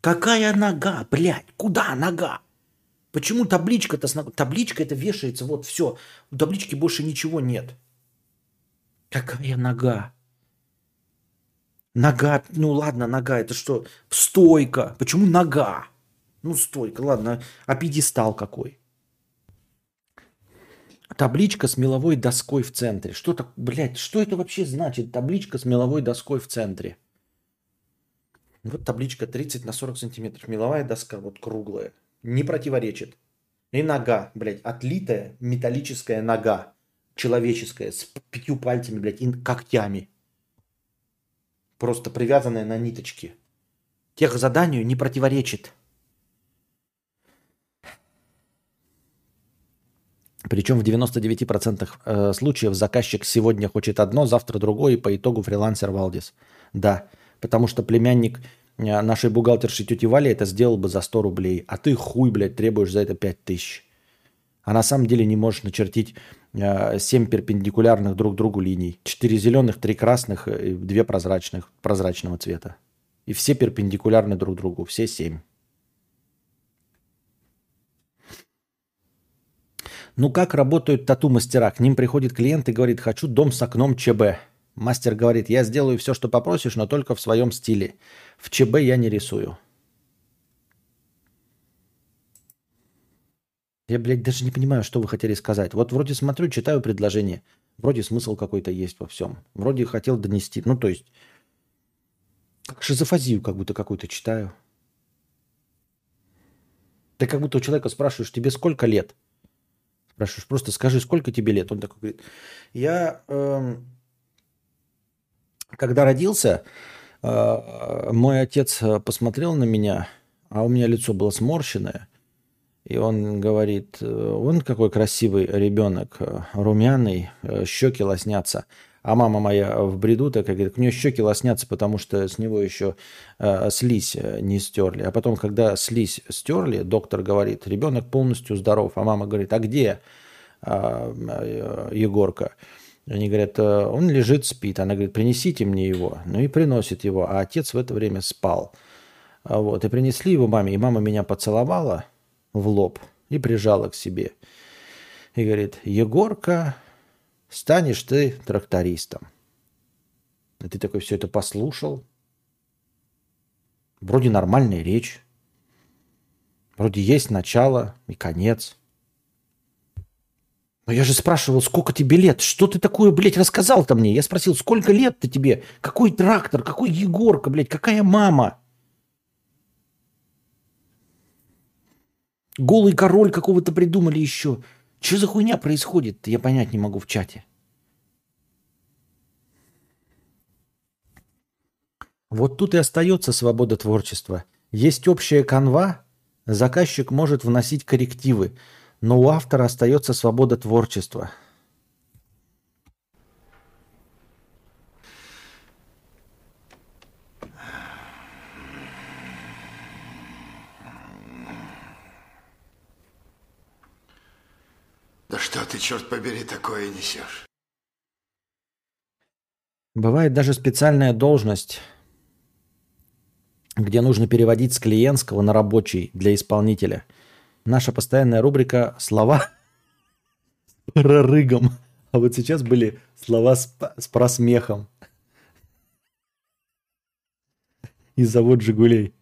Какая нога, блядь? Куда нога? Почему табличка-то... Табличка это вешается, вот все. У таблички больше ничего нет. Какая нога? Нога, ну ладно, нога, это что? Стойка. Почему нога? Ну, стойка, ладно. А пьедестал какой? Табличка с меловой доской в центре. Что так, блядь, что это вообще значит? Табличка с меловой доской в центре. Вот табличка 30 на 40 сантиметров. Меловая доска, вот круглая. Не противоречит. И нога, блядь, отлитая металлическая нога. Человеческая, с пятью пальцами, блядь, и когтями. Просто привязанная на ниточки. Тех заданию не противоречит. Причем в 99% э, случаев заказчик сегодня хочет одно, завтра другое, и по итогу фрилансер Валдис. Да, потому что племянник э, нашей бухгалтерши тети Вали это сделал бы за 100 рублей, а ты хуй, блядь, требуешь за это 5 тысяч. А на самом деле не можешь начертить 7 э, перпендикулярных друг другу линий. 4 зеленых, 3 красных и 2 прозрачных, прозрачного цвета. И все перпендикулярны друг другу, все 7. Ну как работают тату-мастера? К ним приходит клиент и говорит, хочу дом с окном ЧБ. Мастер говорит, я сделаю все, что попросишь, но только в своем стиле. В ЧБ я не рисую. Я, блядь, даже не понимаю, что вы хотели сказать. Вот вроде смотрю, читаю предложение. Вроде смысл какой-то есть во всем. Вроде хотел донести. Ну, то есть, как шизофазию как будто какую-то читаю. Ты как будто у человека спрашиваешь, тебе сколько лет? Спрашиваешь, просто скажи, сколько тебе лет? Он такой говорит, я, э, когда родился, э, мой отец посмотрел на меня, а у меня лицо было сморщенное, и он говорит, он какой красивый ребенок, румяный, щеки лоснятся. А мама моя в бреду такая говорит, у нее щеки лоснятся, потому что с него еще э, слизь не стерли. А потом, когда слизь стерли, доктор говорит, ребенок полностью здоров. А мама говорит, а где э, Егорка? Они говорят, он лежит, спит. Она говорит, принесите мне его. Ну и приносит его. А отец в это время спал. Вот. И принесли его маме. И мама меня поцеловала в лоб и прижала к себе. И говорит, Егорка, станешь ты трактористом. И ты такой все это послушал. Вроде нормальная речь. Вроде есть начало и конец. Но я же спрашивал, сколько тебе лет? Что ты такое, блядь, рассказал-то мне? Я спросил, сколько лет-то тебе? Какой трактор? Какой Егорка, блядь? Какая мама? Голый король какого-то придумали еще. Что за хуйня происходит? Я понять не могу в чате. Вот тут и остается свобода творчества. Есть общая канва, заказчик может вносить коррективы, но у автора остается свобода творчества.
Да что ты, черт побери, такое несешь?
Бывает даже специальная должность – где нужно переводить с клиентского на рабочий для исполнителя. Наша постоянная рубрика «Слова прорыгом». А вот сейчас были слова с, с просмехом. И завод «Жигулей».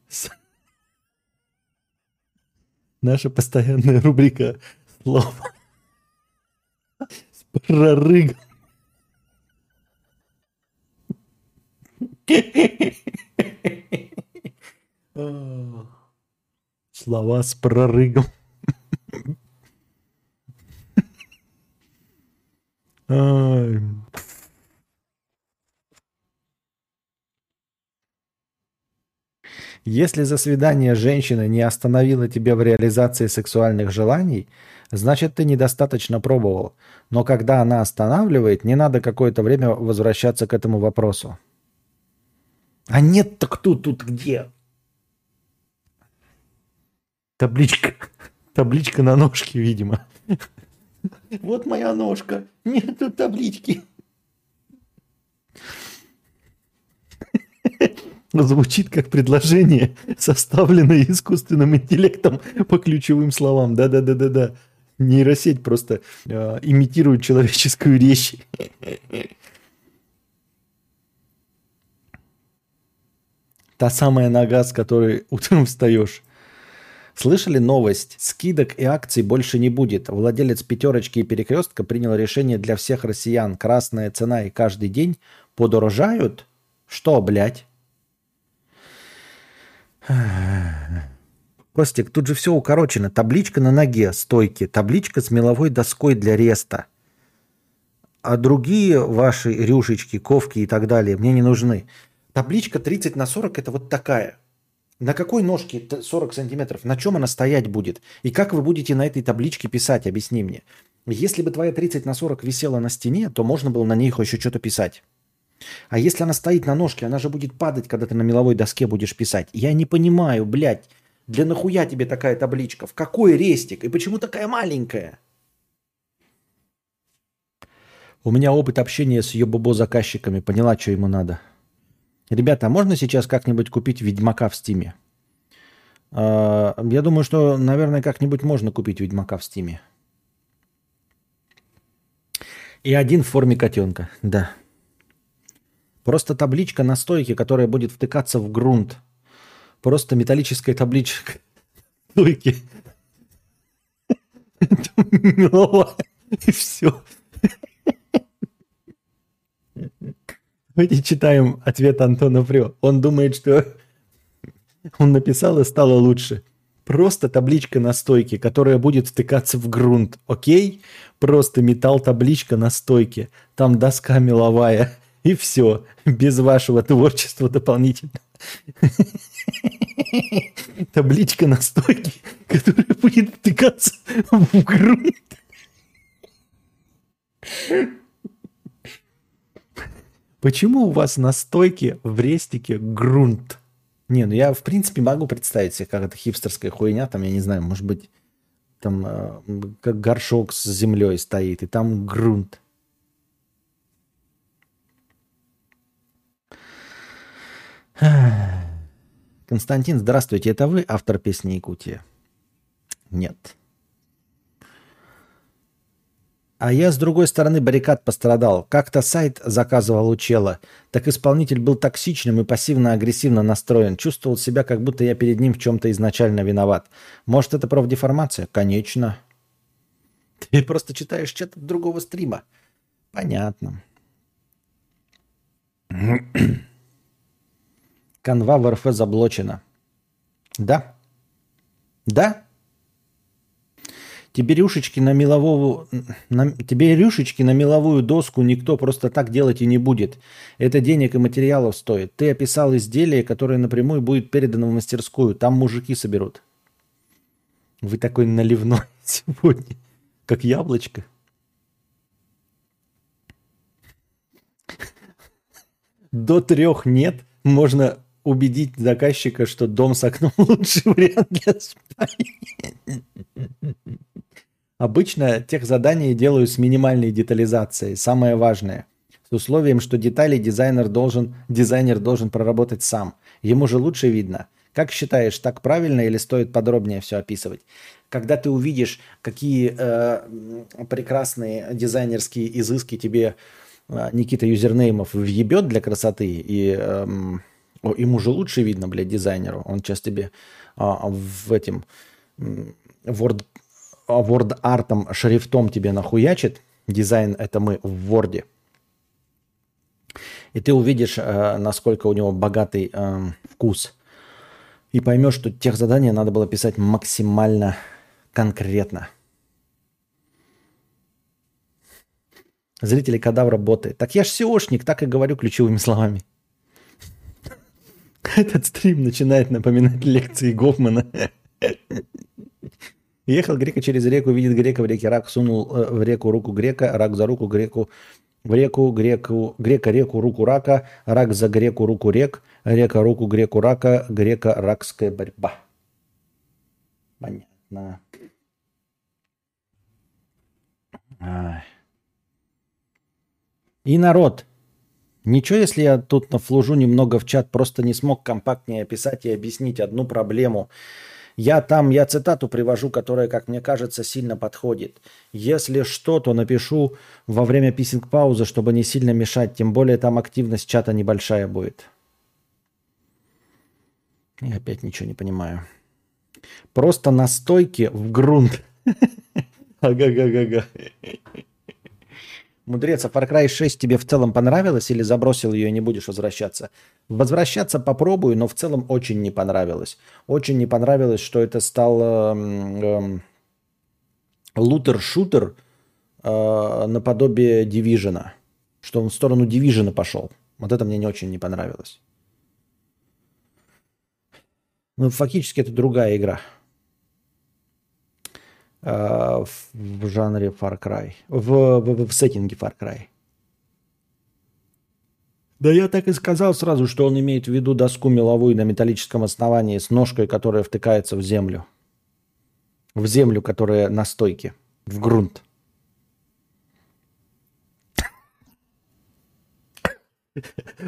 Наша постоянная рубрика «Слова с прорыгом». Слова с прорыгом. Если за свидание женщина не остановила тебя в реализации сексуальных желаний, значит ты недостаточно пробовал. Но когда она останавливает, не надо какое-то время возвращаться к этому вопросу. А нет-то кто тут где? Табличка. [LAUGHS] Табличка на ножке, видимо. [LAUGHS] Вот моя ножка. Нет тут таблички. [LAUGHS] Звучит как предложение, составленное искусственным интеллектом по ключевым словам. Да-да-да-да-да. Нейросеть просто э, имитирует человеческую речь. Та самая нога, с которой утром встаешь. Слышали новость? Скидок и акций больше не будет. Владелец пятерочки и перекрестка принял решение для всех россиян. Красная цена и каждый день подорожают? Что, блядь? Костик, тут же все укорочено. Табличка на ноге стойки, табличка с меловой доской для реста. А другие ваши рюшечки, ковки и так далее мне не нужны. Табличка 30 на 40 это вот такая. На какой ножке 40 сантиметров? На чем она стоять будет? И как вы будете на этой табличке писать? Объясни мне. Если бы твоя 30 на 40 висела на стене, то можно было на ней еще что-то писать. А если она стоит на ножке, она же будет падать, когда ты на меловой доске будешь писать. Я не понимаю, блядь, для нахуя тебе такая табличка? В какой рестик? И почему такая маленькая? У меня опыт общения с Йобобо заказчиками. Поняла, что ему надо. Ребята, а можно сейчас как-нибудь купить Ведьмака в Стиме? А, я думаю, что, наверное, как-нибудь можно купить Ведьмака в Стиме. И один в форме котенка, да. Просто табличка на стойке, которая будет втыкаться в грунт. Просто металлическая табличка [LAUGHS] стойки. И все. Давайте читаем ответ Антона Фрё. Он думает, что он написал и стало лучше. Просто табличка на стойке, которая будет втыкаться в грунт. Окей? Просто металл табличка на стойке. Там доска меловая. И все. Без вашего творчества дополнительно. [LAUGHS] [LAUGHS] Табличка на стойке, которая будет втыкаться в грунт. Почему у вас на стойке в рестике грунт? Не, ну я в принципе могу представить себе, как это хипстерская хуйня, там, я не знаю, может быть, там э, как горшок с землей стоит, и там грунт. Константин, здравствуйте, это вы автор песни Якутия? Нет. А я с другой стороны баррикад пострадал. Как-то сайт заказывал у чела. Так исполнитель был токсичным и пассивно-агрессивно настроен. Чувствовал себя, как будто я перед ним в чем-то изначально виноват. Может, это профдеформация? Конечно. Ты просто читаешь чат другого стрима. Понятно. Канва в РФ заблочена. Да? Да? Тебе рюшечки на меловую, на, тебе рюшечки на меловую доску никто просто так делать и не будет. Это денег и материалов стоит. Ты описал изделие, которое напрямую будет передано в мастерскую. Там мужики соберут. Вы такой наливной [LAUGHS] сегодня, как яблочко. До трех нет. Можно убедить заказчика, что дом с окном [LAUGHS] лучший вариант для спальни. Обычно тех задания делаю с минимальной детализацией, самое важное. С условием, что детали дизайнер должен, дизайнер должен проработать сам. Ему же лучше видно. Как считаешь, так правильно или стоит подробнее все описывать? Когда ты увидишь, какие э, прекрасные дизайнерские изыски тебе э, Никита юзернеймов въебет для красоты, и э, ему же лучше видно, блядь, дизайнеру. Он сейчас тебе э, в этим Word word артом, шрифтом тебе нахуячит, дизайн это мы в Word, и ты увидишь, э, насколько у него богатый э, вкус, и поймешь, что тех задания надо было писать максимально конкретно. Зрители кадавра боты. Так я ж SEOшник, так и говорю ключевыми [LAUGHS] словами. [LAUGHS] Этот стрим начинает напоминать лекции Гофмана. [LAUGHS] Ехал грека через реку, видит грека в реке рак, сунул э, в реку руку грека, рак за руку греку, в реку, греку, грека реку, руку рака, рак за греку, руку рек, река руку греку рака, грека ракская борьба. Понятно. Ай. И народ. Ничего, если я тут нафлужу немного в чат, просто не смог компактнее описать и объяснить одну проблему – я там, я цитату привожу, которая, как мне кажется, сильно подходит. Если что, то напишу во время писинг-паузы, чтобы не сильно мешать. Тем более там активность чата небольшая будет. Я опять ничего не понимаю. Просто на стойке в грунт. [LAUGHS] Ага-га-га-га. Мудрец, а Far Cry 6 тебе в целом понравилось или забросил ее и не будешь возвращаться? Возвращаться попробую, но в целом очень не понравилось. Очень не понравилось, что это стал эм, эм, лутер-шутер э, наподобие Дивижена. Что он в сторону Дивижена пошел. Вот это мне не очень не понравилось. Ну, фактически это другая игра. Э, в жанре Far Cry, в, в, в сеттинге Far Cry. Да я так и сказал сразу, что он имеет в виду доску меловую на металлическом основании с ножкой, которая втыкается в землю. В землю, которая на стойке, в грунт. [LAUGHS]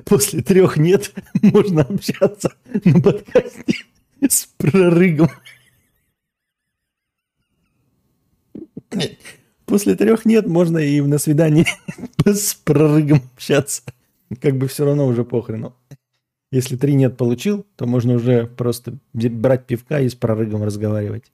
После трех нет [LAUGHS] можно общаться на подкасте с прорыгом. После трех нет, можно и на свидании [LAUGHS] с прорыгом общаться. Как бы все равно уже похрену. Если три нет получил, то можно уже просто брать пивка и с прорыгом разговаривать.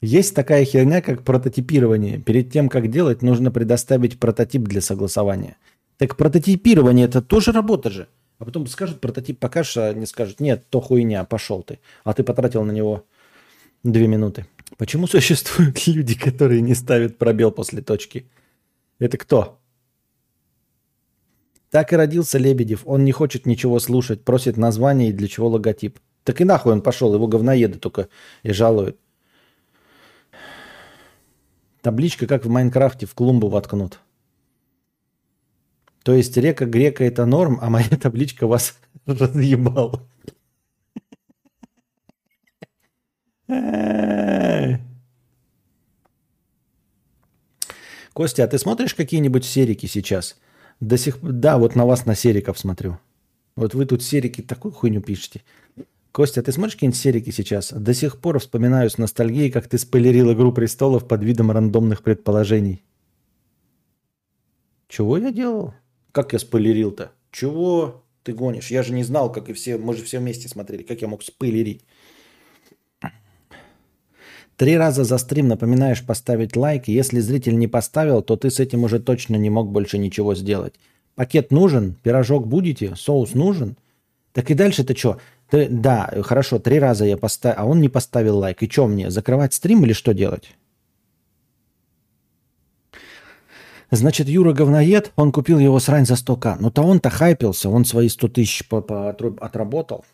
Есть такая херня, как прототипирование. Перед тем, как делать, нужно предоставить прототип для согласования. Так прототипирование это тоже работа же. А потом скажут, прототип покажешь, а не скажут, нет, то хуйня, пошел ты. А ты потратил на него две минуты. Почему существуют [LAUGHS] люди, которые не ставят пробел после точки? Это кто? Так и родился Лебедев. Он не хочет ничего слушать, просит название и для чего логотип. Так и нахуй он пошел, его говноеды только и жалуют. Табличка, как в Майнкрафте, в клумбу воткнут. То есть река Грека это норм, а моя [LAUGHS] табличка вас [LAUGHS] разъебала. Костя, а ты смотришь какие-нибудь серики сейчас? До сих Да, вот на вас на сериков смотрю. Вот вы тут серики такую хуйню пишете. Костя, ты смотришь какие-нибудь серики сейчас? До сих пор вспоминаю с ностальгией, как ты спойлерил «Игру престолов» под видом рандомных предположений. Чего я делал? Как я спойлерил-то? Чего ты гонишь? Я же не знал, как и все. Мы же все вместе смотрели. Как я мог спойлерить? Три раза за стрим напоминаешь поставить лайк. Если зритель не поставил, то ты с этим уже точно не мог больше ничего сделать. Пакет нужен? Пирожок будете? Соус нужен? Так и дальше-то что? Ты, да, хорошо, три раза я поставил, а он не поставил лайк. И что мне, закрывать стрим или что делать? Значит, Юра говноед, он купил его срань за 100к. Ну то он-то хайпился, он свои 100 тысяч отработал.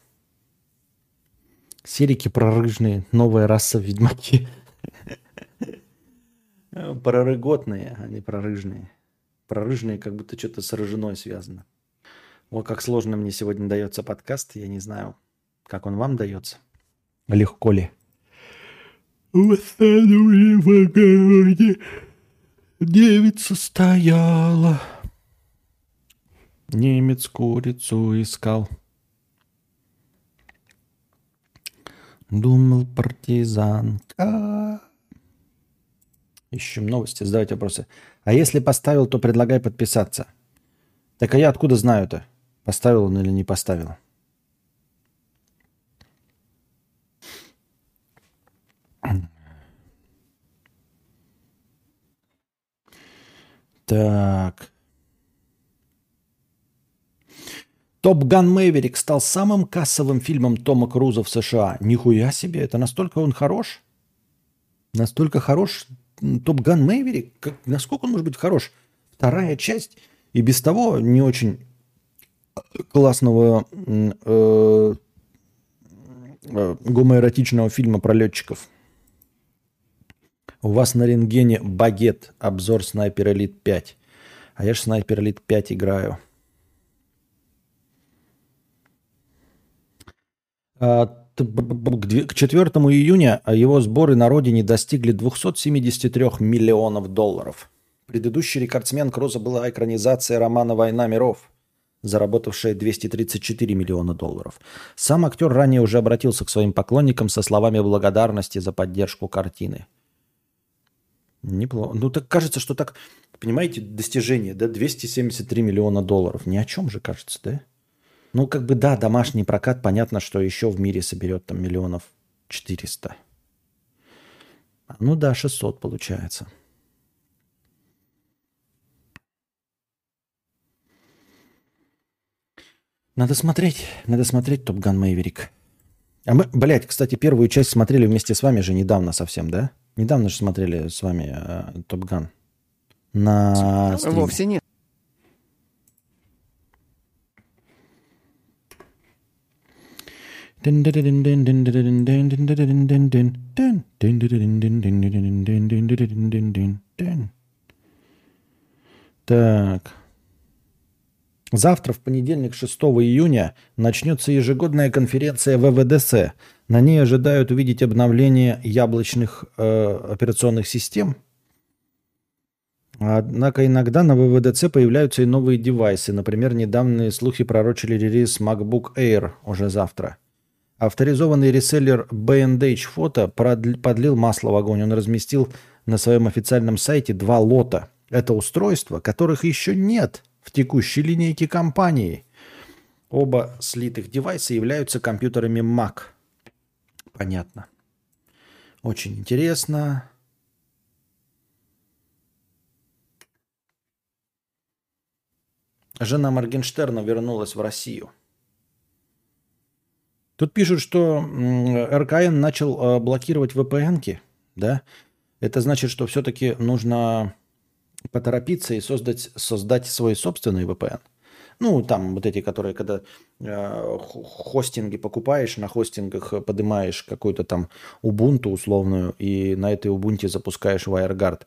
Серики прорыжные, новая раса ведьмаки. [LAUGHS] Прорыготные, а не прорыжные. Прорыжные как будто что-то с рыжиной связано. Вот как сложно мне сегодня дается подкаст, я не знаю, как он вам дается. Легко ли? Восстановили в огороде, девица стояла. Немец курицу искал. Думал партизанка. Ищем новости, задавайте вопросы. А если поставил, то предлагай подписаться. Так а я откуда знаю-то? Поставил он или не поставил? Так. Топ Ган Мэверик стал самым кассовым фильмом Тома Круза в США. Нихуя себе, это настолько он хорош? Настолько хорош Топ Ган Мэверик? насколько он может быть хорош? Вторая часть и без того не очень классного э, э, гомоэротичного фильма про летчиков. У вас на рентгене багет, обзор Снайпер Элит 5. А я же Снайпер Элит 5 играю. К 4 июня его сборы на родине достигли 273 миллионов долларов. Предыдущий рекордсмен Круза была экранизация романа «Война миров», заработавшая 234 миллиона долларов. Сам актер ранее уже обратился к своим поклонникам со словами благодарности за поддержку картины. Неплохо. Ну так кажется, что так, понимаете, достижение, да, 273 миллиона долларов. Ни о чем же кажется, да? Ну как бы да, домашний прокат, понятно, что еще в мире соберет там миллионов 400. Ну да, 600 получается. Надо смотреть, надо смотреть Топ Ган Мэйверик. А мы, блядь, кстати, первую часть смотрели вместе с вами же недавно совсем, да? Недавно же смотрели с вами э, Топ Ган. На стриме.
Вовсе нет.
Так. Завтра, в понедельник, 6 июня, начнется ежегодная конференция ВВДС. На ней ожидают увидеть обновление яблочных э, операционных систем. Однако иногда на ВВДЦ появляются и новые девайсы. Например, недавние слухи пророчили релиз MacBook Air уже завтра. Авторизованный реселлер B&H Photo подлил масло в огонь. Он разместил на своем официальном сайте два лота. Это устройства, которых еще нет – в текущей линейке компании. Оба слитых девайса являются компьютерами Mac. Понятно. Очень интересно. Жена Моргенштерна вернулась в Россию. Тут пишут, что РКН начал э, блокировать VPN-ки, да? Это значит, что все-таки нужно поторопиться и создать, создать свой собственный VPN. Ну, там вот эти, которые, когда э, хостинги покупаешь, на хостингах поднимаешь какую-то там Ubuntu условную, и на этой Ubuntu запускаешь WireGuard.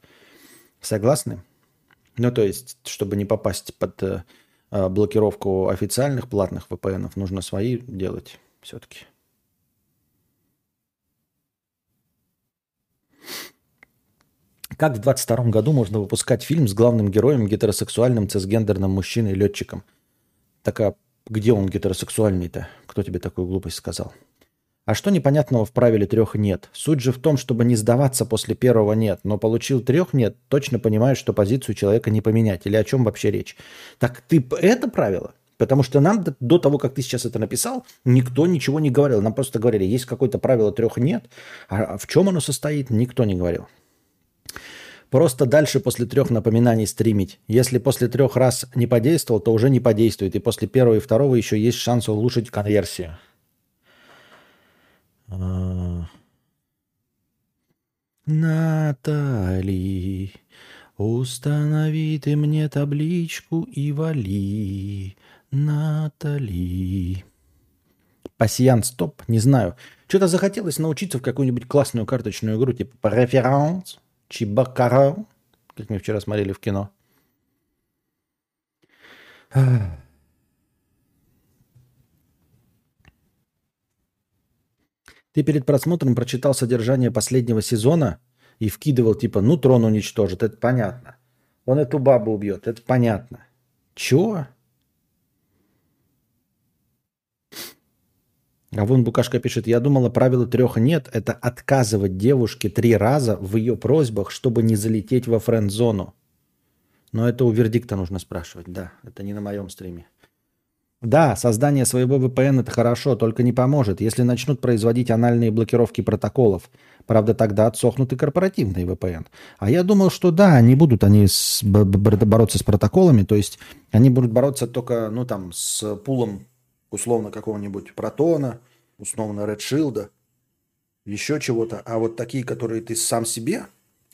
Согласны? Ну, то есть, чтобы не попасть под э, блокировку официальных платных VPN, нужно свои делать все-таки. Как в 22 году можно выпускать фильм с главным героем гетеросексуальным цисгендерным мужчиной-летчиком? Так а где он гетеросексуальный-то? Кто тебе такую глупость сказал? А что непонятного в правиле трех нет? Суть же в том, чтобы не сдаваться после первого нет, но получил трех нет, точно понимаешь, что позицию человека не поменять. Или о чем вообще речь? Так ты это правило? Потому что нам до того, как ты сейчас это написал, никто ничего не говорил. Нам просто говорили, есть какое-то правило трех нет, а в чем оно состоит, никто не говорил. Просто дальше после трех напоминаний стримить. Если после трех раз не подействовал, то уже не подействует. И после первого и второго еще есть шанс улучшить конверсию. А. Натали, установи ты мне табличку и вали. Натали. Пассиан, стоп, не знаю. Что-то захотелось научиться в какую-нибудь классную карточную игру, типа реферанс, Чибакара, как мы вчера смотрели в кино. Ты перед просмотром прочитал содержание последнего сезона и вкидывал типа, ну трон уничтожит, это понятно. Он эту бабу убьет, это понятно. Чего? А вон Букашка пишет, я думала, правила трех нет, это отказывать девушке три раза в ее просьбах, чтобы не залететь во френд-зону. Но это у вердикта нужно спрашивать, да, это не на моем стриме. Да, создание своего VPN это хорошо, только не поможет, если начнут производить анальные блокировки протоколов. Правда, тогда отсохнут и корпоративные VPN. А я думал, что да, они будут они с, бороться с протоколами, то есть они будут бороться только, ну там, с пулом условно какого-нибудь протона, условно Shield, еще чего-то. А вот такие, которые ты сам себе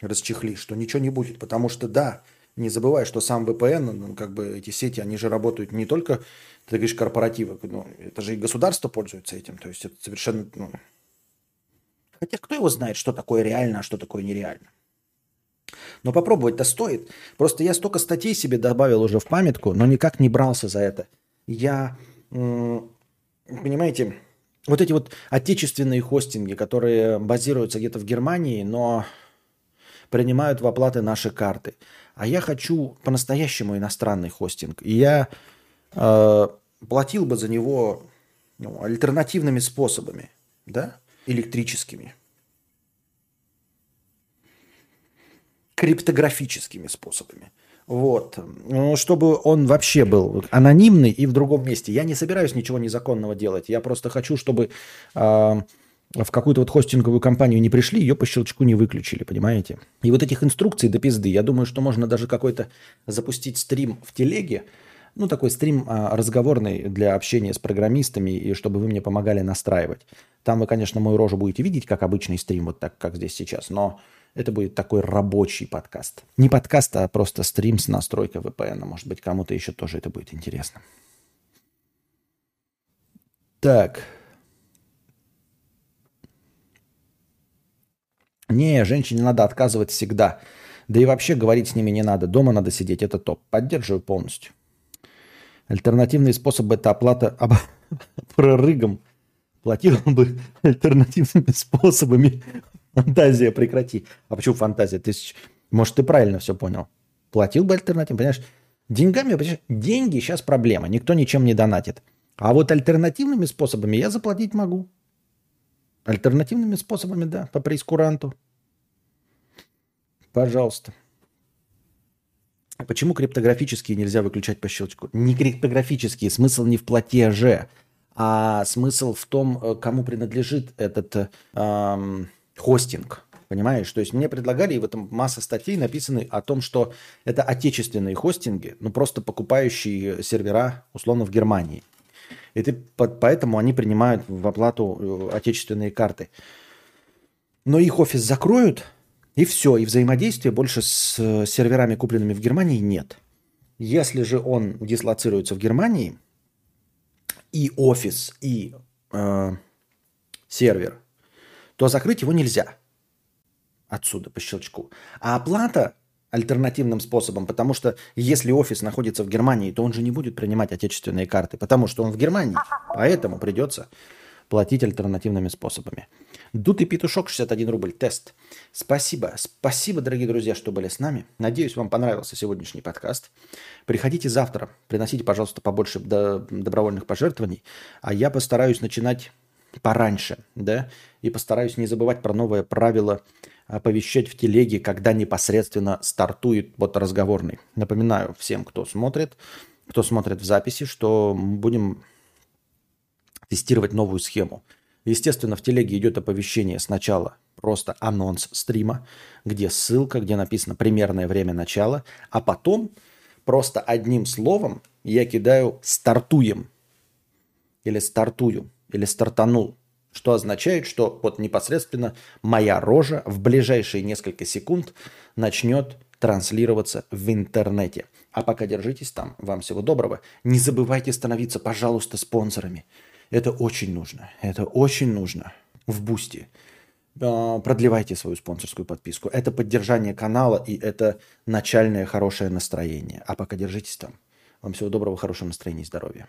расчехлишь, что ничего не будет. Потому что, да, не забывай, что сам VPN, ну, как бы эти сети, они же работают не только ты говоришь корпоративы, ну, это же и государство пользуется этим, то есть это совершенно, ну... Хотя кто его знает, что такое реально, а что такое нереально. Но попробовать-то стоит. Просто я столько статей себе добавил уже в памятку, но никак не брался за это. Я, понимаете, вот эти вот отечественные хостинги, которые базируются где-то в Германии, но принимают в оплаты наши карты. А я хочу по-настоящему иностранный хостинг. И я э, платил бы за него ну, альтернативными способами, да, электрическими, криптографическими способами. Вот. Ну, чтобы он вообще был анонимный и в другом месте. Я не собираюсь ничего незаконного делать. Я просто хочу, чтобы э, в какую-то вот хостинговую компанию не пришли, ее по щелчку не выключили, понимаете? И вот этих инструкций до пизды. Я думаю, что можно даже какой-то запустить стрим в телеге, ну, такой стрим а, разговорный для общения с программистами, и чтобы вы мне помогали настраивать. Там вы, конечно, мою рожу будете видеть, как обычный стрим, вот так, как здесь сейчас, но это будет такой рабочий подкаст. Не подкаст, а просто стрим с настройкой VPN. Может быть, кому-то еще тоже это будет интересно. Так. Не, женщине надо отказывать всегда. Да и вообще говорить с ними не надо. Дома надо сидеть. Это топ. Поддерживаю полностью. Альтернативный способ – это оплата об... [LAUGHS] прорыгом. Платил бы альтернативными способами. Фантазия, прекрати. А почему фантазия? Ты, может, ты правильно все понял. Платил бы альтернативно, понимаешь? Деньгами, понимаешь, деньги сейчас проблема. Никто ничем не донатит. А вот альтернативными способами я заплатить могу. Альтернативными способами, да, по прейскуранту. Пожалуйста. А почему криптографические нельзя выключать по щелчку? Не криптографические, смысл не в платеже, а смысл в том, э, кому принадлежит этот эм, хостинг. Понимаешь? То есть мне предлагали, и в этом масса статей написаны о том, что это отечественные хостинги, ну просто покупающие сервера, условно, в Германии. И ты, поэтому они принимают в оплату э, отечественные карты. Но их офис закроют, и все, и взаимодействия больше с э, серверами, купленными в Германии, нет. Если же он дислоцируется в Германии, и офис, и э, сервер, то закрыть его нельзя отсюда по щелчку. А оплата альтернативным способом, потому что если офис находится в Германии, то он же не будет принимать отечественные карты, потому что он в Германии, поэтому придется платить альтернативными способами. Дутый петушок 61 рубль. Тест. Спасибо. Спасибо, дорогие друзья, что были с нами. Надеюсь, вам понравился сегодняшний подкаст. Приходите завтра. Приносите, пожалуйста, побольше добровольных пожертвований. А я постараюсь начинать пораньше, да, и постараюсь не забывать про новое правило оповещать в телеге, когда непосредственно стартует вот разговорный. Напоминаю всем, кто смотрит, кто смотрит в записи, что будем тестировать новую схему. Естественно, в телеге идет оповещение сначала просто анонс стрима, где ссылка, где написано примерное время начала, а потом просто одним словом я кидаю «стартуем» или «стартую» или «стартанул», что означает, что вот непосредственно моя рожа в ближайшие несколько секунд начнет транслироваться в интернете. А пока держитесь там. Вам всего доброго. Не забывайте становиться, пожалуйста, спонсорами. Это очень нужно. Это очень нужно. В Boosty. А, продлевайте свою спонсорскую подписку. Это поддержание канала и это начальное хорошее настроение. А пока держитесь там. Вам всего доброго, хорошего настроения и здоровья.